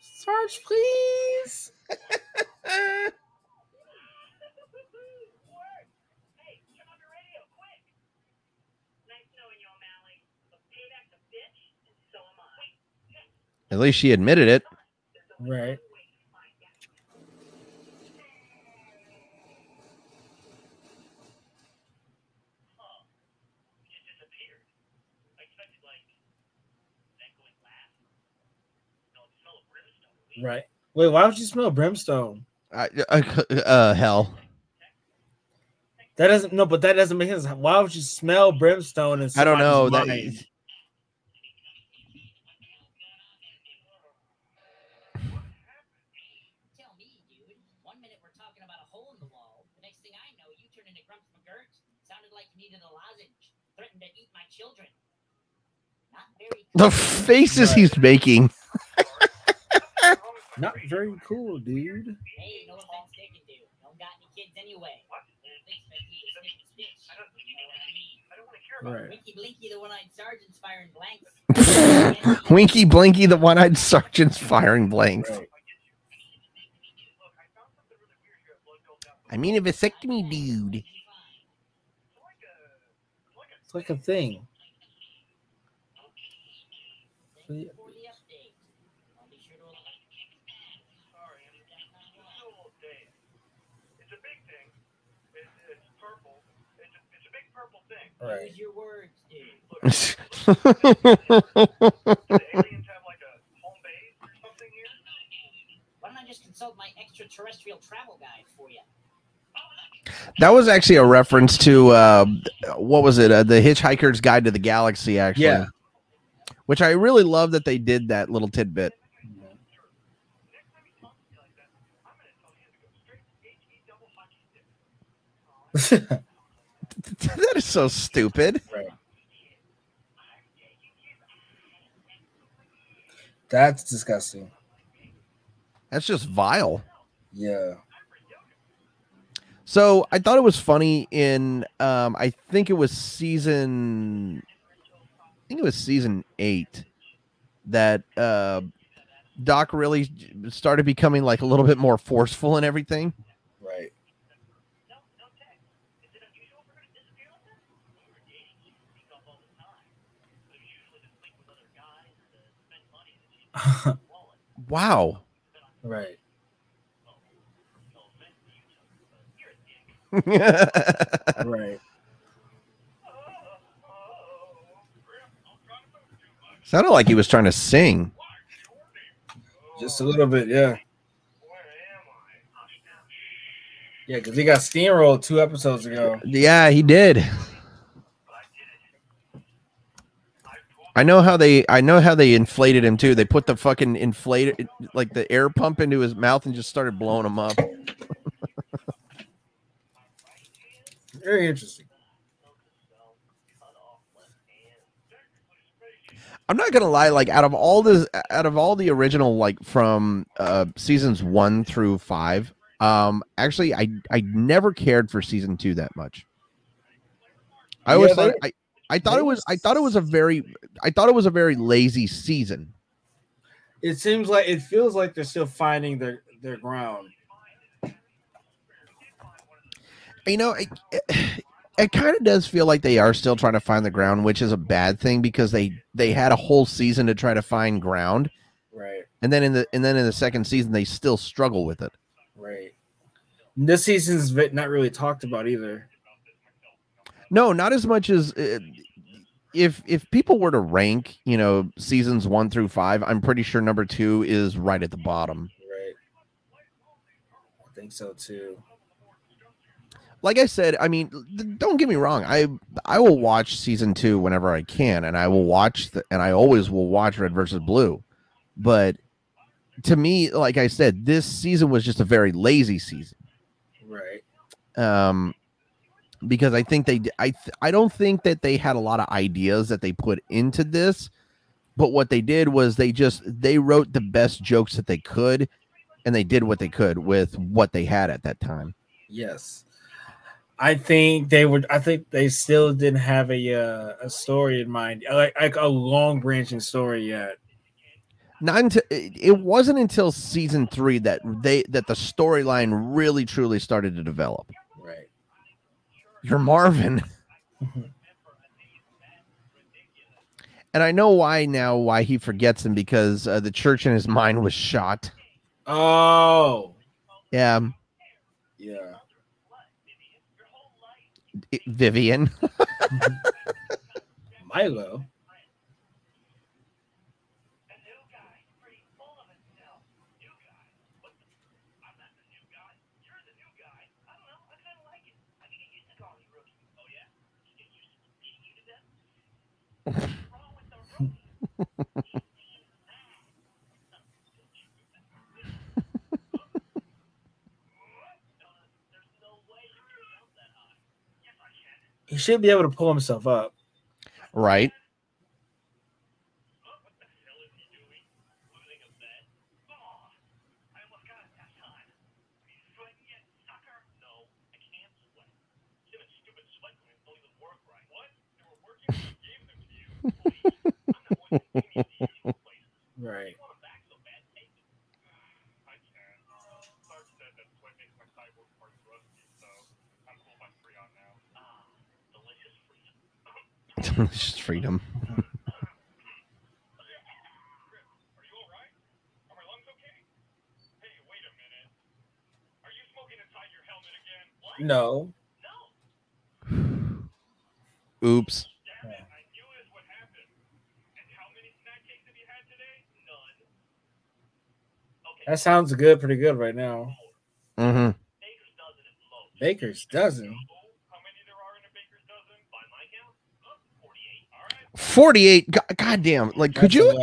Sarge, please. Hey, turn on the radio, quick! Nice knowing you, O'Malley. But payback's a bitch, and so am I. At least she admitted it. Right. Right. Wait, why would you smell brimstone? I, uh, uh, hell. That doesn't no, but that doesn't make sense. Why would you smell brimstone? And I don't know. That, Tell me, dude. One minute we're talking about a hole in the wall. The next thing I know, you turn into Grumps McGirt. Sounded like you needed a lozenge. Threatened to eat my children. Not very. the cool. faces he's making. not very cool, dude. Hey, no offense taken, dude. Don't got any kids anyway. Thanks, Becky. Snitch, snitch. You know what I mean? I don't want to hear about Right. Winky Blinky, the one-eyed sergeant's firing blanks. Winky Blinky, the one eyed sergeant's firing blanks. Right. I mean, a vasectomy, dude. It's like a thing. For the update. I'll be sure to Sorry, I'm still a little dazed. It's a big thing. It, it's purple. It's a, it's a big purple thing. Right. Use your words, dude. Do the aliens have like a home base or something here? Why don't I just consult my extraterrestrial travel guide for you? that was actually a reference to uh, what was it? Uh, the Hitchhiker's Guide to the Galaxy, actually. Yeah. Which I really love that they did that little tidbit. that is so stupid. Right. That's disgusting. That's just vile. Yeah. So I thought it was funny in um I think it was season I think it was season eight that uh Doc really started becoming like a little bit more forceful and everything. Right. No, no tech. Is it unusual for her to disappear like that? When we were dating, she would sneak off all the time. It was usually to sleep with other guys or to spend money that she didn't have in her wallet. Wow. Right. No offense to you, Chuck, but you're a Right. Right. Sounded like he was trying to sing. Just a little bit, yeah. Where am I? Hush now. Yeah, because he got steamrolled two episodes ago. Yeah, he did. But I did it. I know how they I know how they inflated him too. They put the fucking inflated like the air pump into his mouth and just started blowing him up. Very interesting. I'm not gonna lie, like out of all the out of all the original, like from uh seasons one through five, um actually I I never cared for season two that much. I Yeah, always they- thought I, I thought it was I thought it was a very I thought it was a very lazy season. It seems like it feels like they're still finding their their ground. You know, I, it kind of does feel like they are still trying to find the ground, which is a bad thing because they they had a whole season to try to find ground, Right. and then in the and then in the second season they still struggle with it. Right. This season's not really talked about either. No, not as much as uh, if if people were to rank, you know, seasons one through five. I'm pretty sure number two is right at the bottom. Right. I think so too. Like I said, I mean, don't get me wrong. I I will watch season two whenever I can, and I will watch the, and I always will watch Red versus Blue. But to me, like I said, this season was just a very lazy season. Right. um because i think they i i don't think that they had a lot of ideas that they put into this but what they did was they just they wrote the best jokes that they could and they did what they could with what they had at that time Yes. I think they were. I think they still didn't have a uh, a story in mind, like, like a long branching story yet. not until it wasn't until season three that they that the storyline really truly started to develop. You're marvin and i know why now why he forgets him because uh, the church in his mind was shot Oh. yeah Yeah. Vivian. Milo. A new guy, pretty full of himself. New guy? What the? I'm not the new guy. You're the new guy. I don't know. I kind of like it. I think he used to call me rookie. Oh yeah? You get used to beating you to death? What's wrong with the rookie? There's no way you can jump that high. Yes, I can. He should be able to pull himself up. Right. What the hell is he doing? Losing a bet? Come on. I almost got it that time. Are you sweating yet, sucker? No, I can't sweat. Him and stupid sweat glands don't even work right. What? They were working when I gave them to you. Please. I'm not one to give you the usual places. Right. You want them back so bad, take them. I can. Clark said that sweat makes my cyborg parts rusty, so I'm cool by free on now. Ah, delicious freedom. Just freedom. Are you alright? Are my lungs okay? Hey, wait a minute. Are you smoking inside your helmet again? What? No. No. Oops. Damn it, I knew this would happen. And how many snack cakes have you had today? None. Okay. That sounds good, pretty good right now. Mm-hmm. Baker's dozen at. Baker's dozen. How many there are in a baker's dozen? By my count? 48. Alright. 48. God, goddamn. Like, could That's you? lot.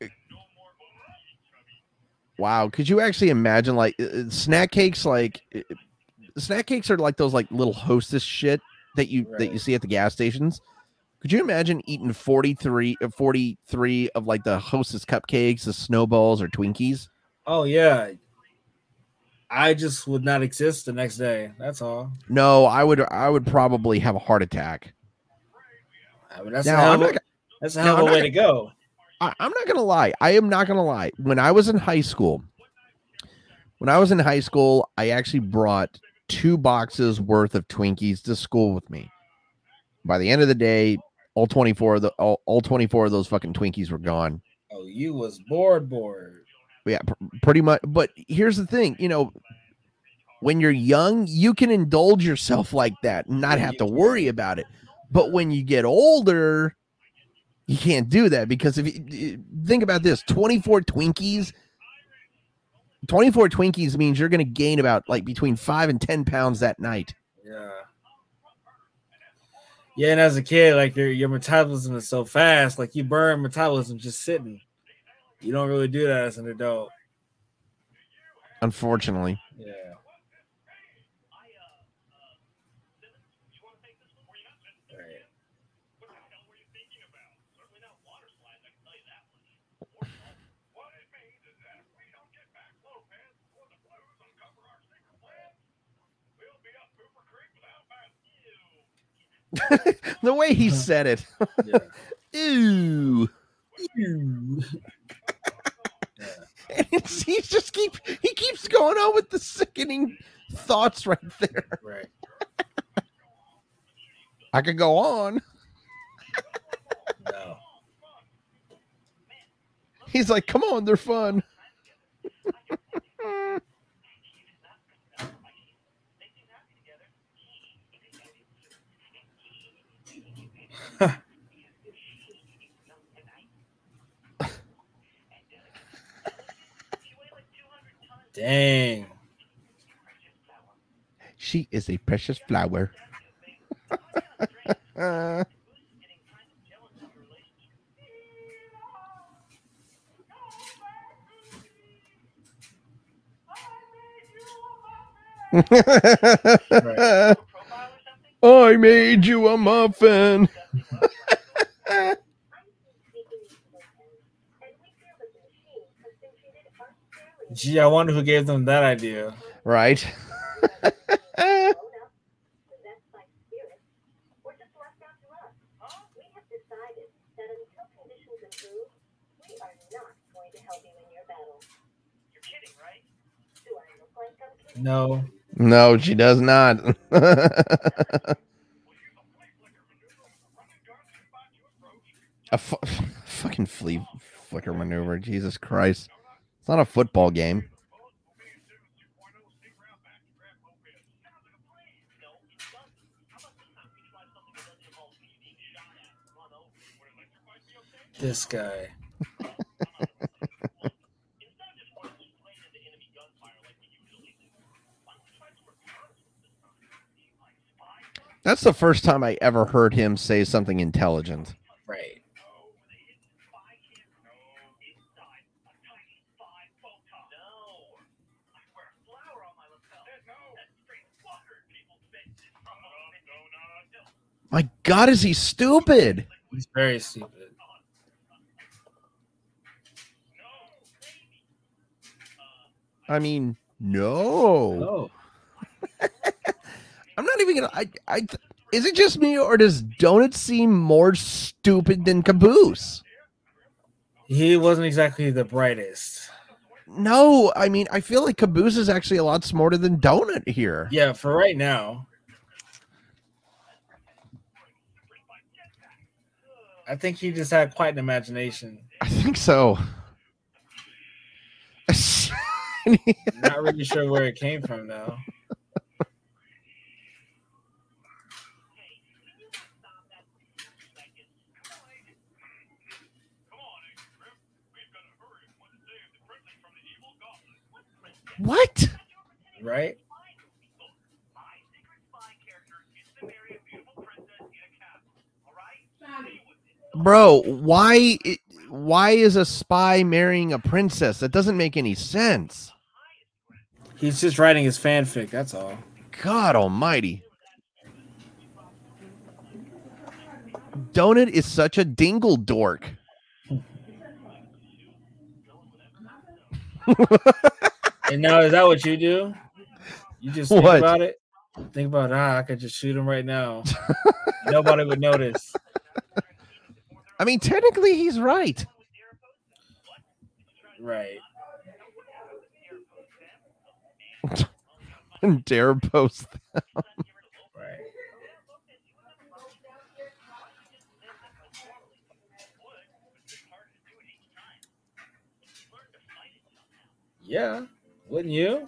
No more overeating, chubby. Wow. Could you actually imagine, like, uh, uh, snack cakes? Like, uh, snack cakes are like those, like, little hostess shit that you that you see at the gas stations. Could you imagine eating 43, uh, 43 of like the hostess cupcakes, the snowballs, or Twinkies? Oh yeah. I just would not exist the next day. That's all. No, I would. I would probably have a heart attack. I mean, that's Now, a hell not that's a hell of a way to go. I, I'm not gonna lie. I am not gonna lie. When I was in high school, when I was in high school, I actually brought two boxes worth of Twinkies to school with me. By the end of the day, all 24 of the all, all 24 of those fucking Twinkies were gone. Oh, you was bored, bored. Yeah, pr- pretty much. But here's the thing, you know, when you're young, you can indulge yourself like that and not have to worry about it. But when you get older, you can't do that because if you think about this 24 Twinkies, 24 Twinkies means you're going to gain about like between five and 10 pounds that night. Yeah. Yeah, and as a kid, like your your metabolism is so fast, like you burn metabolism just sitting. You don't really do that as an adult. Unfortunately, Yeah. I, uh, uh, Simmons, you want to take this one? Were you not just Right. What the hell were you thinking about? Certainly not water slides, I can tell you that much. what it means is that if we don't get back Lopez before the Blues uncover our secret plan, we'll be up Cooper Creek without Matthew. the way he uh-huh. said it, Yeah. ew. yeah. And he just keep he keeps going on with the sickening thoughts right there. Right. I could go on. No. He's like, come on, they're fun. Dang. She is a precious flower. Uh, I made you a muffin. I'm speaking to the and we feel that the machine has been treated unfairly. Gee, I wonder who gave them that idea. Right. grown up, possessed by spirits, or just left out to us. We have decided that until conditions improve, we are not going to help you in your battle. You're kidding, right? Do I look like I'm kidding? No. no, she does not. a fu- fucking flea flicker maneuver. Jesus Christ. It's not a football game. This guy. That's the first time I ever heard him say something intelligent. Right. My God, is he stupid? He's very stupid. I mean, no. Oh. I'm not even gonna. I, I, is it just me or does Donut seem more stupid than Caboose? He wasn't exactly the brightest. No, I mean, I feel like Caboose is actually a lot smarter than Donut here. Yeah, for right now. I think he just had quite an imagination. I think so. Not really sure where it came from though. what? Right? Bro, why why is a spy marrying a princess? That doesn't make any sense. He's just writing his fanfic, that's all. God almighty. Donut is such a dingle dork. And now is that what you do? You just think What? about it? Think about ah, I could just shoot him right now. Nobody would notice. I mean, technically he's right. Right. and Dare post. Right. Yeah. Wouldn't you?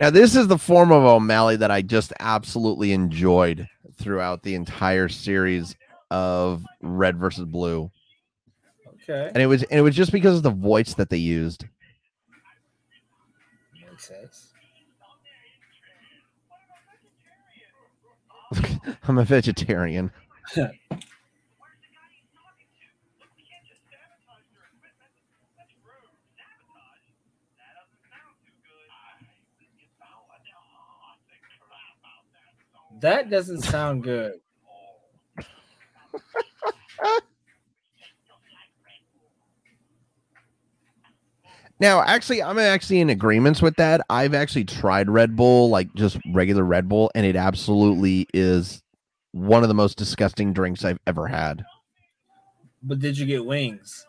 Now, this is the form of O'Malley that I just absolutely enjoyed throughout the entire series of Red versus Blue, Okay. and it was and it was just because of the voice that they used. Makes sense. I'm a vegetarian. That doesn't sound good. Now, actually, I'm actually in agreements with that. I've actually tried Red Bull, like just regular Red Bull, and it absolutely is one of the most disgusting drinks I've ever had. But did you get wings?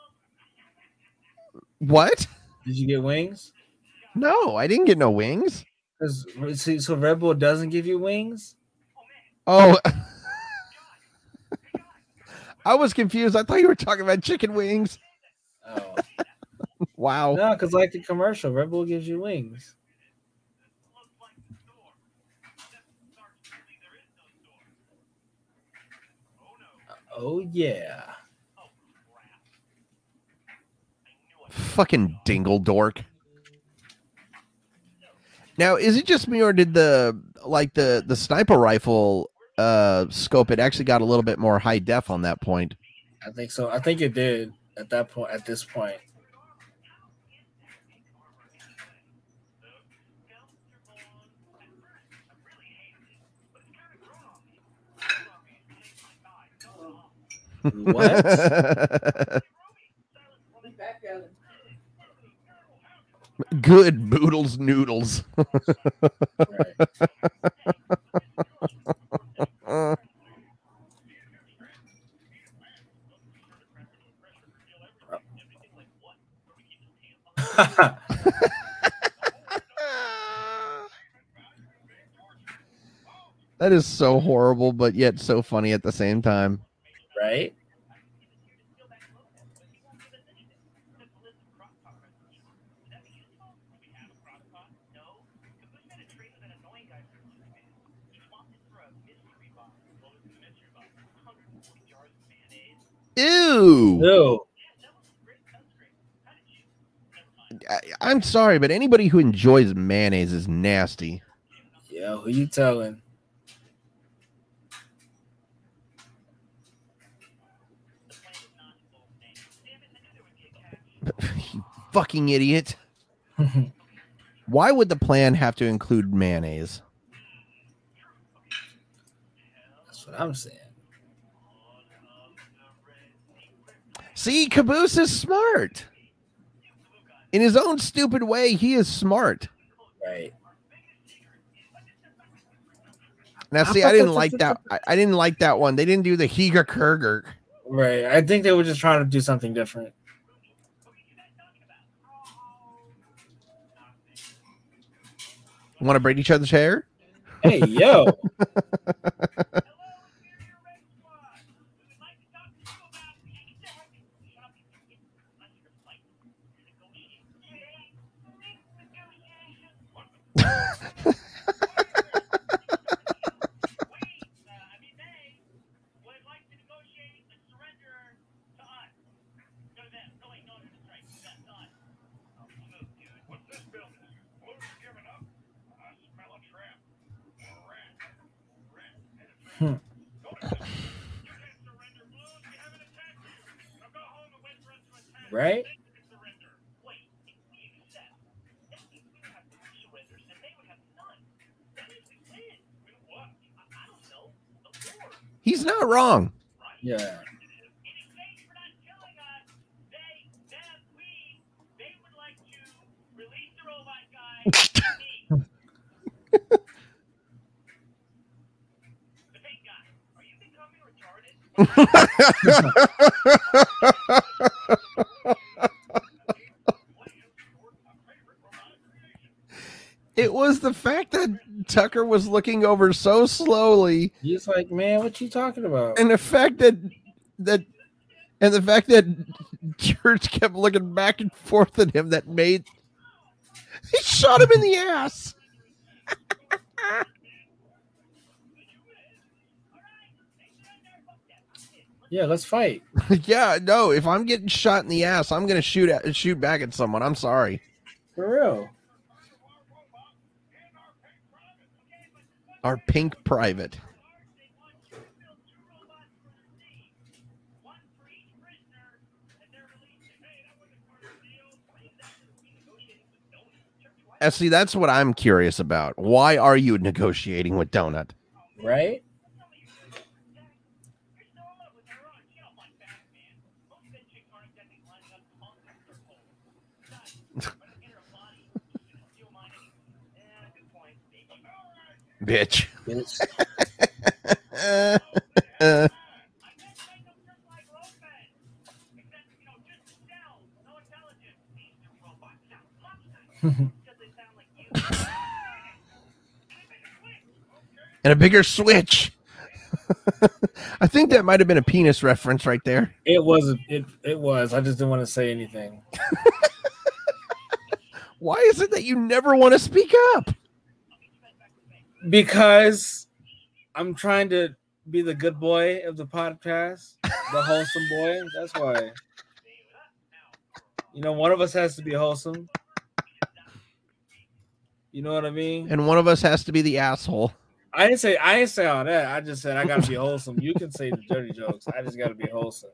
What? Did you get wings? No, I didn't get no wings. See, so Red Bull doesn't give you wings. Oh, I was confused. I thought you were talking about chicken wings. Oh Wow. no, because like the commercial, Red Bull gives you wings. Oh yeah. Fucking dingle dork. Now, is it just me or did the like the the sniper rifle uh scope it actually got a little bit more high def on that point? I think so. I think it did at that point. At this point, what? Good boodles noodles. right. Uh, that is so horrible, but yet so funny at the same time. right. Ew. No. I, I'm sorry, but anybody who enjoys mayonnaise is nasty. Yeah, who you telling? you fucking idiot. Why would the plan have to include mayonnaise? That's what I'm saying. See, Caboose is smart. In his own stupid way, he is smart. Right. Now, see, I didn't like that. I, I didn't like that one. They didn't do the Higa Kurger. Right. I think they were just trying to do something different. Want to braid each other's hair? Hey, yo. What's this building? Blue's giving up. I smell a trap. A rat. Rat. And a trap. Don't attack. You can't surrender, Blues. We haven't attacked you. Now go home and wait for us to attack. Right? Then you can surrender. Wait, if we accept, that means we would have two surrenders and they would have none. That means we win. Win what? I, I don't know. The war. He's not wrong. Yeah. In exchange for not killing us, they, them, we, they would like to release the robot guy and me. the pink guy. Are you becoming retarded? It was the fact that Tucker was looking over so slowly, He's like, man, what you talking about? and the fact that that and the fact that Church kept looking back and forth at him that made he shot him in the ass. Yeah, let's fight. yeah, no, if I'm getting shot in the ass, I'm gonna shoot at shoot back at someone. I'm sorry. For real. Our pink private. See, that's what I'm curious about. Why are you negotiating with Donut? Right? Bitch. Bitch. and a bigger switch. I think that might have been a penis reference right there. It was. It it was. I just didn't want to say anything. Why is it that you never want to speak up? Because I'm trying to be the good boy of the podcast, the wholesome boy. That's why. You know, one of us has to be wholesome. You know what I mean? And one of us has to be the asshole. I didn't say I didn't say all that. I just said I gotta be wholesome. You can say the dirty jokes. I just gotta be wholesome.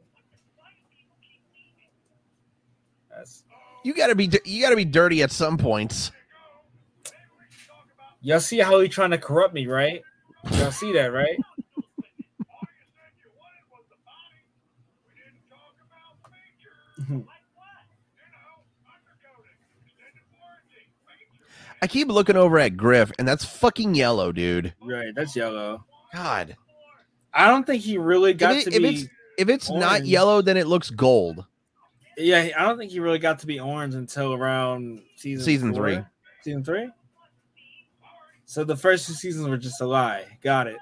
That's You gotta be you gotta be dirty at some points. Y'all see how he trying to corrupt me, right? Y'all see that, right? I keep looking over at Grif, and that's fucking yellow, dude. right, that's yellow. God. I don't think he really got it- to if be. it's- If it's not yellow, then it looks gold. Yeah, I don't think he really got to be orange until around season Season four. three. Season three. So the first two seasons were just a lie. Got it.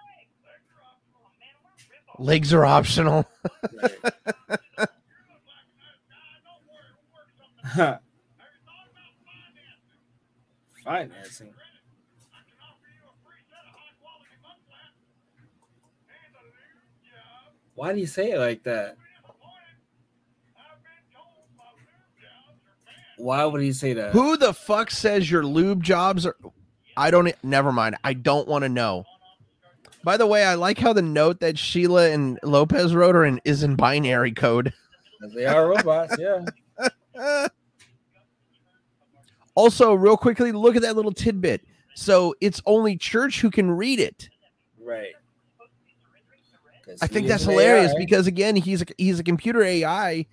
Legs are optional. Right. Financing. Why do you say it like that? Why would he say that? Who the fuck says your lube jobs are? I don't. Never mind. I don't want to know. By the way, I like how the note that Sheila and Lopez wrote are in is in binary code. They are robots, yeah. Also, real quickly, look at that little tidbit. So it's only church who can read it. Right. 'Cause I think that's hilarious AI. because again, he's a, he's a computer AI,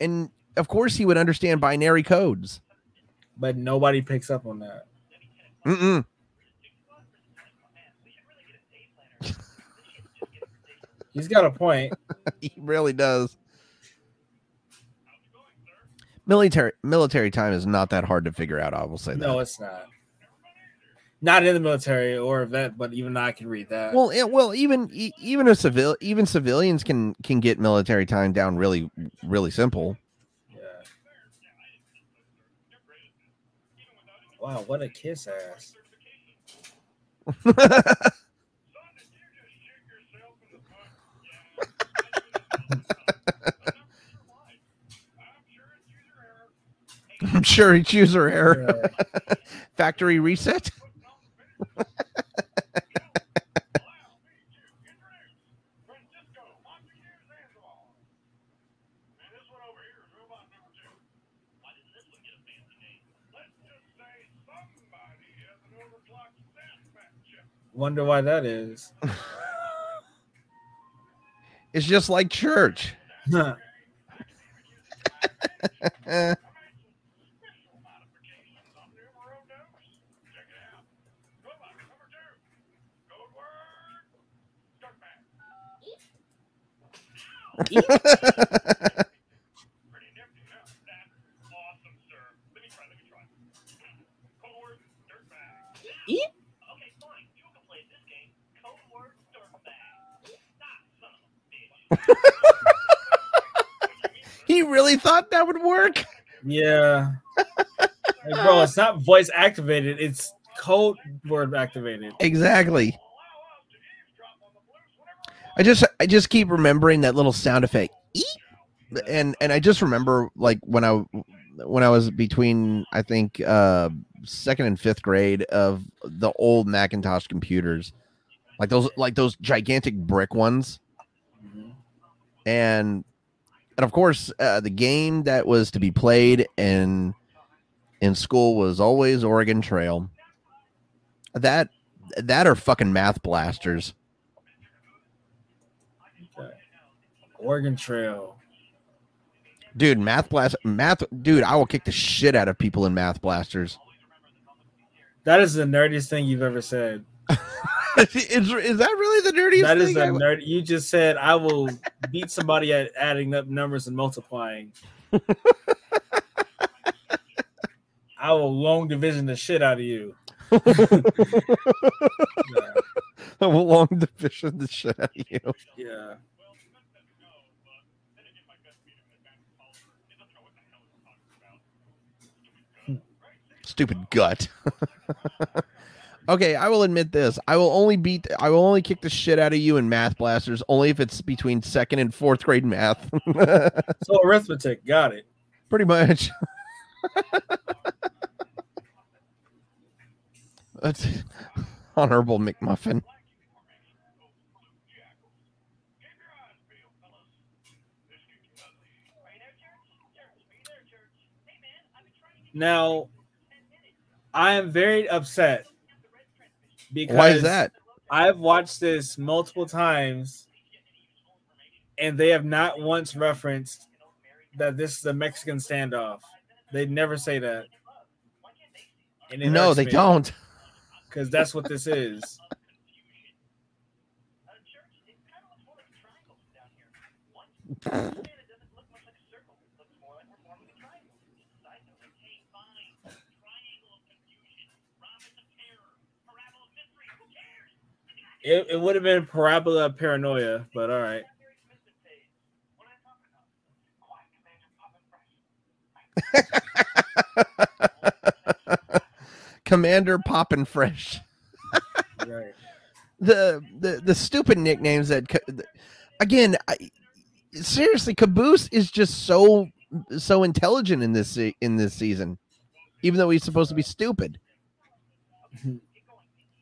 and of course he would understand binary codes. but nobody picks up on that. Mm-mm. He's got a point. He really does. Military military time is not that hard to figure out. I will say that. No, it's not. Not in the military or that, but even I can read that. Well, yeah, well, even e- even a civil even civilians can can get military time down really really simple. yeah. Wow, what a kiss ass. I'm sure choose her error. Factory reset. Wonder why that is. It's just like church. Eh. Eep. Okay, fine. You can play this game. Code word dirtbag. Stop, son of a really thought that would work. yeah. Bro, it's not voice activated, it's code word activated. Exactly. I just I just keep remembering that little sound effect. Eep. And and I just remember like when I when I was between I think uh second and fifth grade of the old Macintosh computers. Like those like those gigantic brick ones. Mhm. and and of course uh, the game that was to be played in in school was always Oregon Trail. That that are fucking math blasters. Okay. Oregon Trail. Dude, math blast math dude, I will kick the shit out of people in math blasters. That is the nerdiest thing you've ever said. is, is that really the dirtiest That is the nerd. You just said I will beat somebody at adding up numbers and multiplying. I will long division the shit out of you. Yeah. I will long division the shit out of you. Yeah. Stupid gut. Okay, I will admit this. I will only beat I will only kick the shit out of you in math blasters only if it's between second and fourth grade math. So arithmetic, got it. Pretty much. That's honorable McMuffin. Now, I am very upset because Why is that? I've watched this multiple times, and they have not once referenced that this is a Mexican standoff. They never say that. And No, they me, don't. because that's what this is. It, it would have been parabola paranoia, but all right. Commander Poppin' Fresh. Right. the the the stupid nicknames that again I, seriously caboose is just so so intelligent in this in this season even though he's supposed to be stupid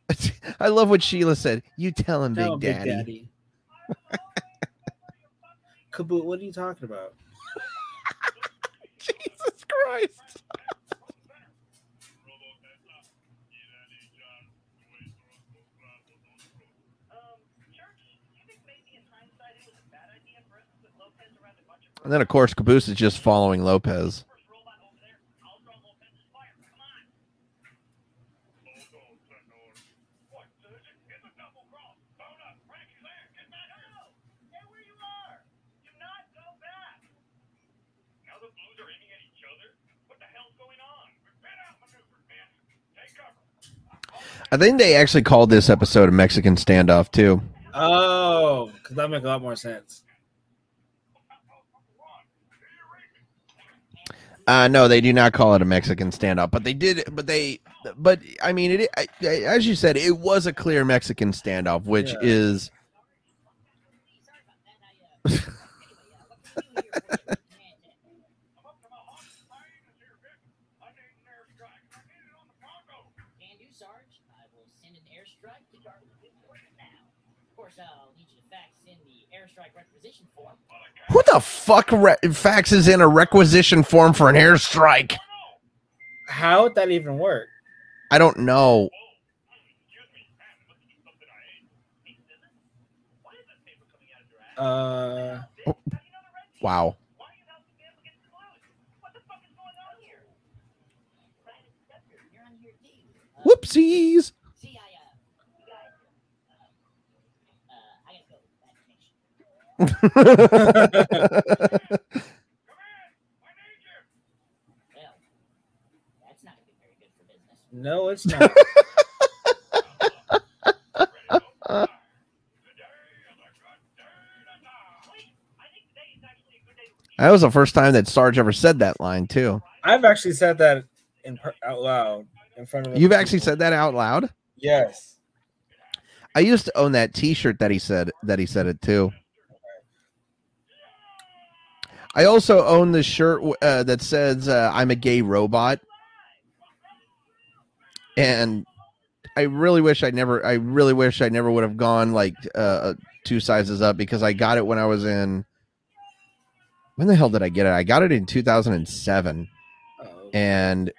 i love what sheila said. You tell him Tell big him, daddy, Kaboot, what are you talking about? jesus christ. And then of course caboose is just following lopez Now the Blues are aiming at each other? What the hell's going on? Prepare out maneuver, man. Take cover. I think they actually called this episode a mexican standoff too Oh, because that makes a lot more sense. Uh, no, they do not call it a Mexican standoff, but they did. But they, but I mean, it. I, I, as you said, it was a clear Mexican standoff, which Yeah. is Can do, Sarge. I will send an airstrike to Garland now. Of course, I'll need you to fax in the airstrike requisition form. Who the fuck re- faxes in a requisition form for an airstrike? How would that even work? I don't know. Uh, Wow. You're on here, too. Whoopsies. See, I, uh, uh, I gotta go. Bad connection. Well, that's not gonna be very good for business. no, it's not. That was the first time that Sarge ever said that line too. I've actually said that in per- out loud in front of. You've actually people. said that out loud. yes. I used to own that T-shirt that he said that he said it too. I also own the shirt uh, that says uh, "I'm a gay robot," and I really wish I never. I really wish I never would have gone like uh, two sizes up because I got it when I was in. When the hell did I get it? I got it in 2007, Oh, and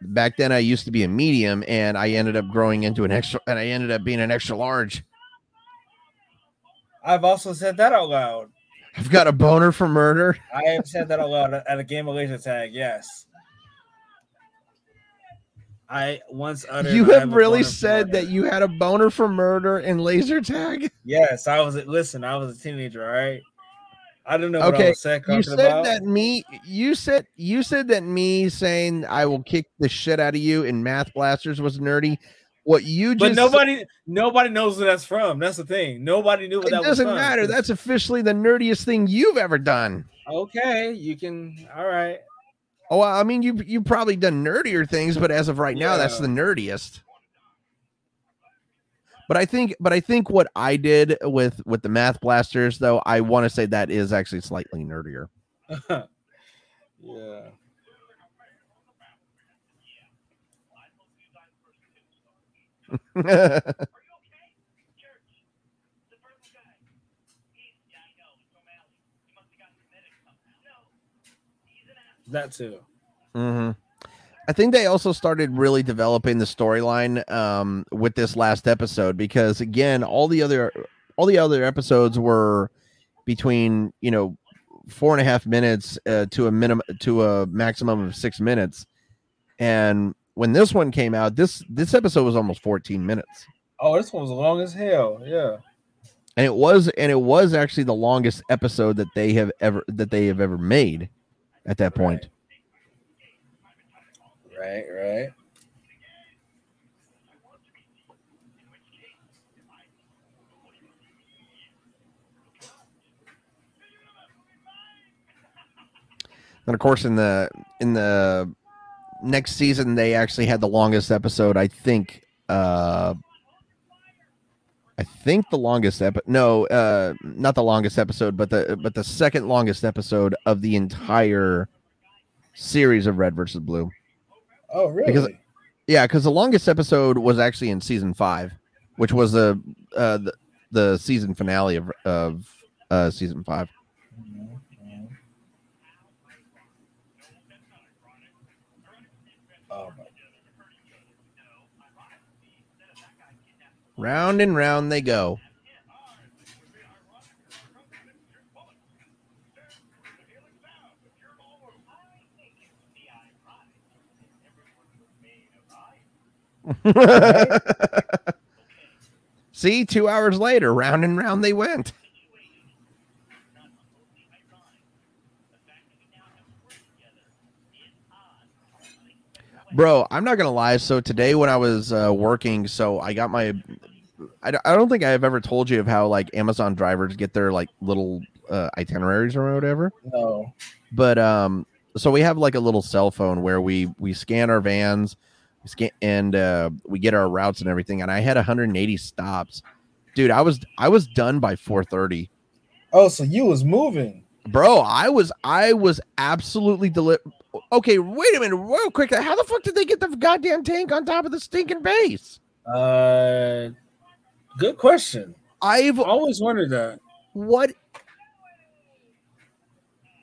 back then I used to be a medium, and I ended up growing into an extra, and I ended up being an extra large. I've also said that out loud. I've got a boner for murder. I have said that a lot at a game of laser tag. Yes. I once uttered. You I have really said that you had a boner for murder in laser tag. Yes, I was. Listen, I was a teenager. All right. I don't know what I Okay, was You said about. that me. You said you said that me saying I will kick the shit out of you in math blasters was nerdy. What you just But nobody nobody knows where that's from. That's the thing. Nobody knew what it that was doesn't matter. That's officially the nerdiest thing you've ever done. okay. You can all right. Oh, I mean, you you've probably done nerdier things, but as of right now, that's the nerdiest. But I think, but I think what I did with with the math blasters, though, I want to say that is actually slightly nerdier. yeah. yeah, Are you okay? Church. The purple guy. He's, yeah, I know. He's from Alley. He must have gotten medic somehow. No. He's an That too. hmm I think they also started really developing the storyline um, with this last episode because again, all the other all the other episodes were between you know four and a half minutes uh, to a minimum to a maximum of six minutes, and when this one came out, this this episode was almost fourteen minutes, Oh, this one was long as hell. Yeah. and it was and it was actually the longest episode that they have ever that they have ever made at that point. Right, right. And of course, in the in the next season, they actually had the longest episode. I think. Uh, I think the longest episode. No, uh, not the longest episode, but the but the second longest episode of the entire series of Red versus Blue. Oh, really? Because- Yeah, because the longest episode was actually in season five, which was the uh, the, the season finale of of uh, season five. Round and round they go. See, two hours later, round and round they went. Bro, I'm not gonna lie. So today, when I was uh, working, so I got my—I don't think I've ever told you of how like Amazon drivers get their like little uh, itineraries or whatever No. but um so we have like a little cell phone where we we scan our vans scan and uh we get our routes and everything and i had 180 stops dude i was i was done by 4:30 Oh, so you was moving. bro i was i was absolutely deli- okay wait a minute real quick how the fuck did they get the goddamn tank on top of the stinking base Uh, good question. i've Always wondered that. what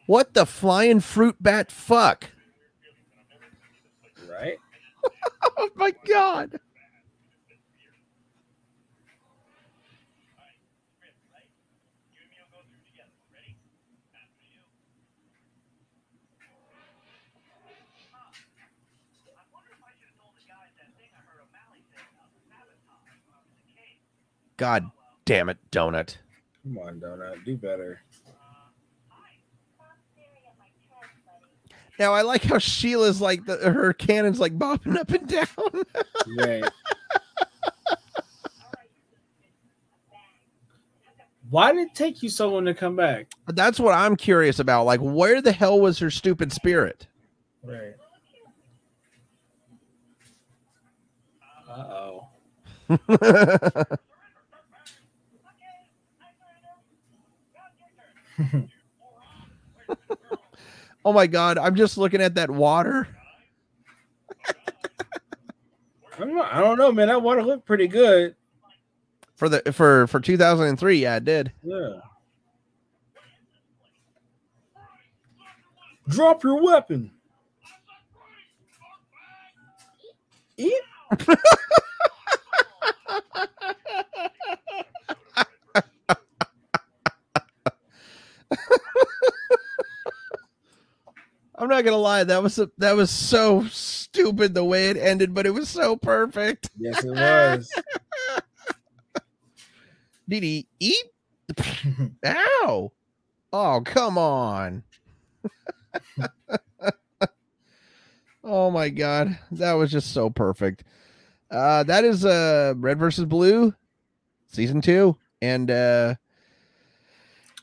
what the flying fruit bat fuck Right? oh my god god damn it donut Come on, Donut. Do better. Now I like how Sheila's like the her cannon's like bobbing up and down. Right. Why did it take you so long to come back? That's what I'm curious about. Like, where the hell was her stupid spirit? Right. Uh oh. oh my god, I'm just looking at that water. I don't know, I don't know, man. That water looked pretty good. For the for for 2003, yeah, it did. Yeah. Drop your weapon. Eat. I'm not gonna lie, that was a, that was so stupid the way it ended, but it was so perfect. Yes, it was. Did he eat? Ow! Oh, come on. oh my god, that was just so perfect. Uh, that is uh Red versus Blue, season two, and uh,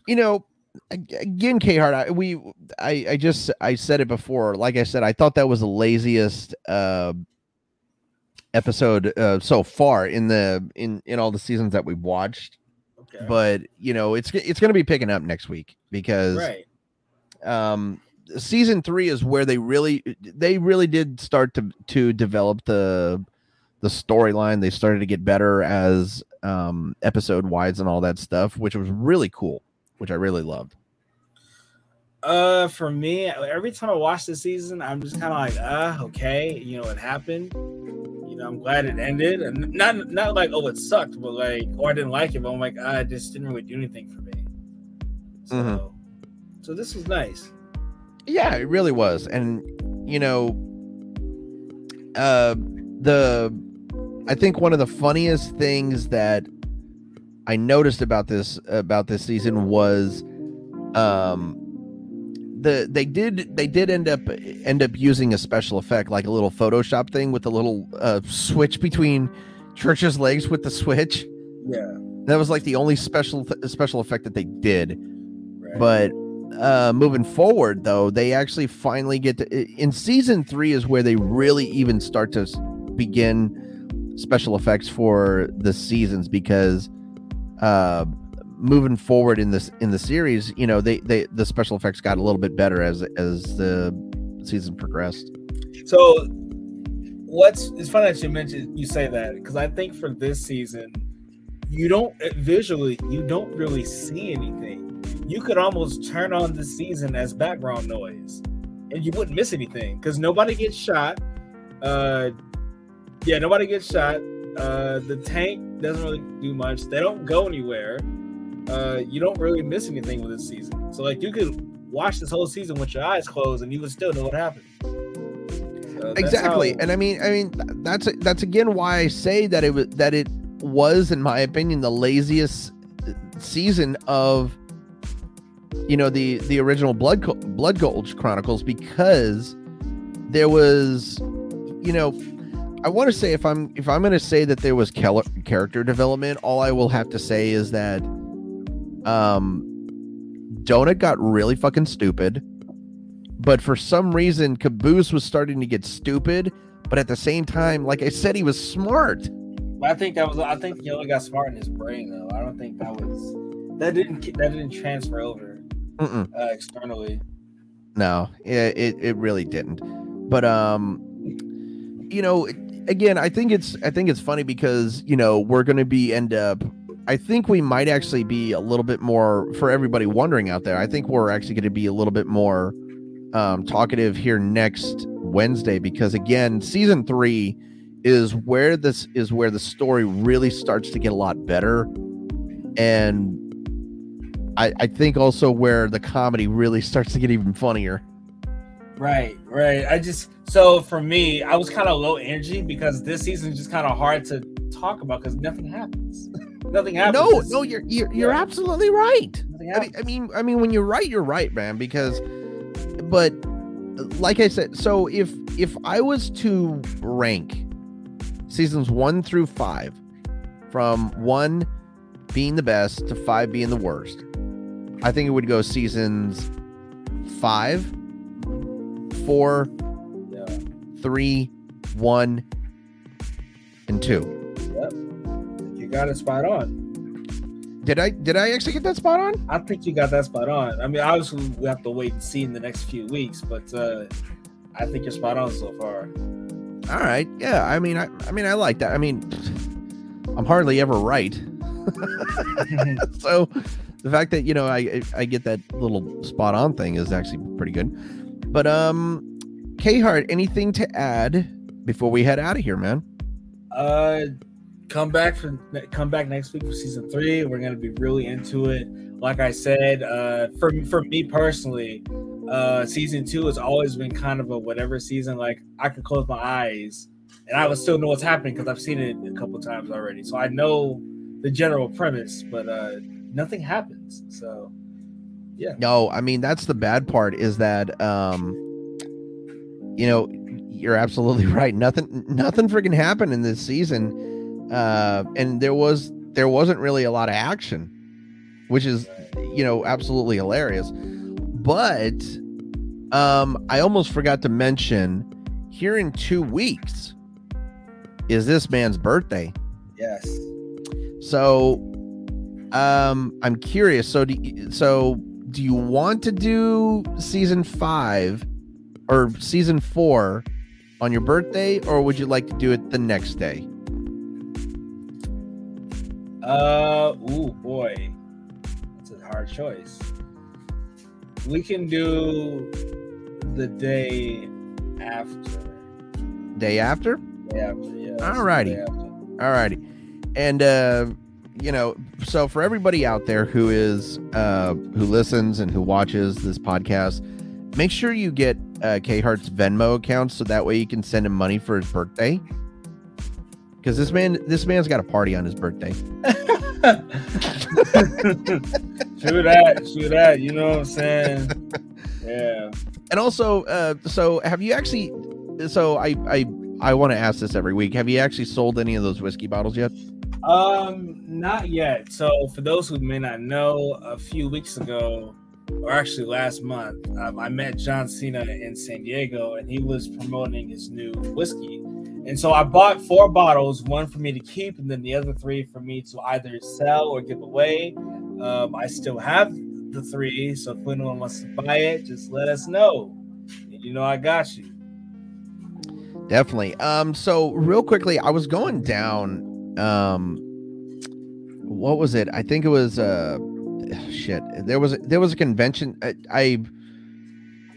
you know, again, K Hart, we, I, I just, I said it before. Like I said, I thought that was the laziest uh episode uh, so far in the in in all the seasons that we've watched. Okay. But you know, it's it's going to be picking up next week because right. um season three is where they really they really did start to to develop the the storyline they started to get better as um episode wise and all that stuff which was really cool which i really loved Uh, for me, every time I watch the season, I'm just kind of like, ah, okay, you know, it happened. You know, I'm glad it ended, and not not like, oh, it sucked, but like, or I didn't like it, but I'm like, ah, it just didn't really do anything for me. So, Mhm. so this was nice. yeah it really was and you know uh the i think one of the funniest things that i noticed about this about this season was um the they did they did end up end up using a special effect like a little photoshop thing with a little uh switch between church's legs with the switch Yeah. that was like the only special special effect that they did Right. but uh moving forward though they actually finally get to in season three is where they really even start to begin special effects for the seasons because uh moving forward in this in the series you know they they the special effects got a little bit better as as the season progressed So, what's it's funny that you mentioned you say that because I think for this season, you don't eh, visually you don't really see anything. You could almost turn on the season as background noise, and you wouldn't miss anything because nobody gets shot. Uh, yeah, nobody gets shot. Uh, the tank doesn't really do much. They don't go anywhere. Uh, you don't really miss anything with this season. So like you could watch this whole season with your eyes closed, and you would still know what happened. So exactly how- and i mean i mean that's that's again why i say that it was that it was in my opinion the laziest season of you know the the original blood blood gulch chronicles because there was you know i want to say if i'm if i'm going to say that there was character development all i will have to say is that um donut got really fucking stupid but for some reason caboose was starting to get stupid but at the same time like i said he was smart I think that was. I think he only got smart in his brain, though. I don't think that was. That didn't. That didn't transfer over uh, externally. no it, it it really didn't but um you know again i think it's i think it's funny because you know we're gonna be end up i think we might actually be a little bit more for everybody wondering out there i think we're actually going to be a little bit more um talkative here next wednesday because again season three is where this is where the story really starts to get a lot better and I, I think also where the comedy really starts to get even funnier. Right, right. I just so for me, I was kind of low energy because this season is just kind of hard to talk about because nothing happens. nothing happens. No, no, you're you're, you're Yeah. absolutely right. I mean. I mean, I mean, when you're right, you're right, man. Because, but like I said, so if if I was to rank seasons one through five, from one being the best to five being the worst, I think it would go seasons five, four, Yeah. three, one, and two. Yep. you got it spot on. Did I did I actually get that spot on? I think you got that spot on. I mean, obviously we have to wait and see in the next few weeks, but uh I think you're spot on so far. All right. Yeah. I mean, I, I mean, I like that. I mean, I'm hardly ever right. so the fact that you know I I get that little spot on thing is actually pretty good. But um, K Hart, anything to add before we head out of here, man? Uh, come back for come back next week for season three. We're gonna be really into it. Like I said, uh, for for me personally, uh, season two has always been kind of a whatever season. Like I can close my eyes and I would still know what's happening because I've seen it a couple times already. So I know the general premise, but uh, nothing happens. So No, I mean that's the bad part is that um, you know, you're absolutely right. Nothing, nothing freaking happened in this season, uh, and there was there wasn't really a lot of action, which is you know absolutely hilarious. But um, I almost forgot to mention here in two weeks is this man's birthday. Yes. So, um, I'm curious. So, do so do you want to do season five or season four on your birthday, or would you like to do it the next day? Uh, ooh, boy, that's a hard choice. We can do the day after. Day after? Day after, yeah. Alrighty. after. Alrighty. And uh, you know, so for everybody out there who is uh who listens and who watches this podcast, make sure you get uh K Hart's Venmo account so that way you can send him money for his birthday. Because this man this man's got a party on his birthday. True that, true that. You know what I'm saying? Yeah. And also, uh so have you actually so I I I want to ask this every week. Have you actually sold any of those whiskey bottles yet? Um, not yet. So, for those who may not know, a few weeks ago, or actually last month, um, I met John Cena in San Diego, and he was promoting his new whiskey. And so I bought four bottles, one for me to keep, and then the other three for me to either sell or give away. Um, I still have the three, so if anyone wants to buy it, just let us know. You know I got you. Definitely. Um, so real quickly, I was going down. Um, what was it? I think it was uh, shit. There was there was a convention. I, I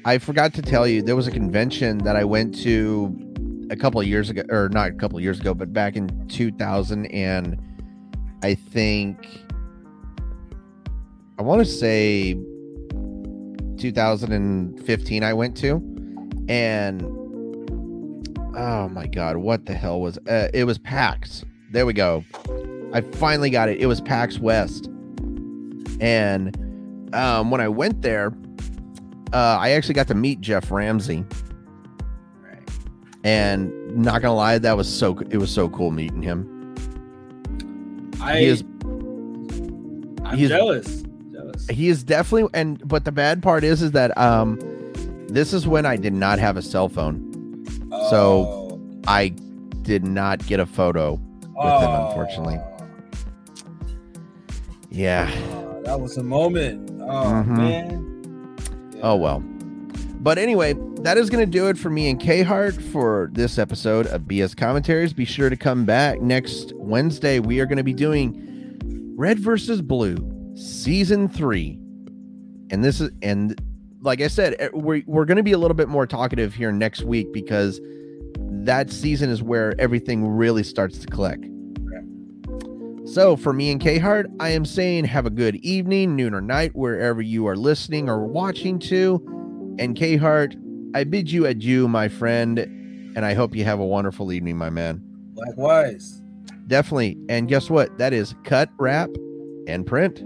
I forgot to tell you there was a convention that I went to a couple of years ago, or not a couple of years ago, but back in 2000 and I think I want to say 2015. I went to and oh my god what the hell was uh, it was pax there we go i finally got it it was pax west and um when i went there uh i actually got to meet Geoff Ramsey Right. and not gonna lie that was so it was so cool meeting him I he is I'm he is- jealous. Jealous. he is definitely and but the bad part is is that um this is when i did not have a cell phone So- Oh. i did not get a photo with him, unfortunately. yeah Oh, that was a moment. Oh Mhm. man. Oh well. But anyway, that is going to do it for me and K Hart for this episode of BS Commentaries. Be sure to come back next Wednesday. We are going to be doing Red versus Blue season 3. And this is and like I said, eh, we're we're going to be a little bit more talkative here next week because that season is where everything really starts to click. So for me and K Hart, I am saying have a good evening, noon or night, wherever you are listening or watching to. And K Hart, I bid you adieu, my friend, and I hope you have a wonderful evening, my man. Likewise. Definitely. And guess what? That is cut, wrap, and print.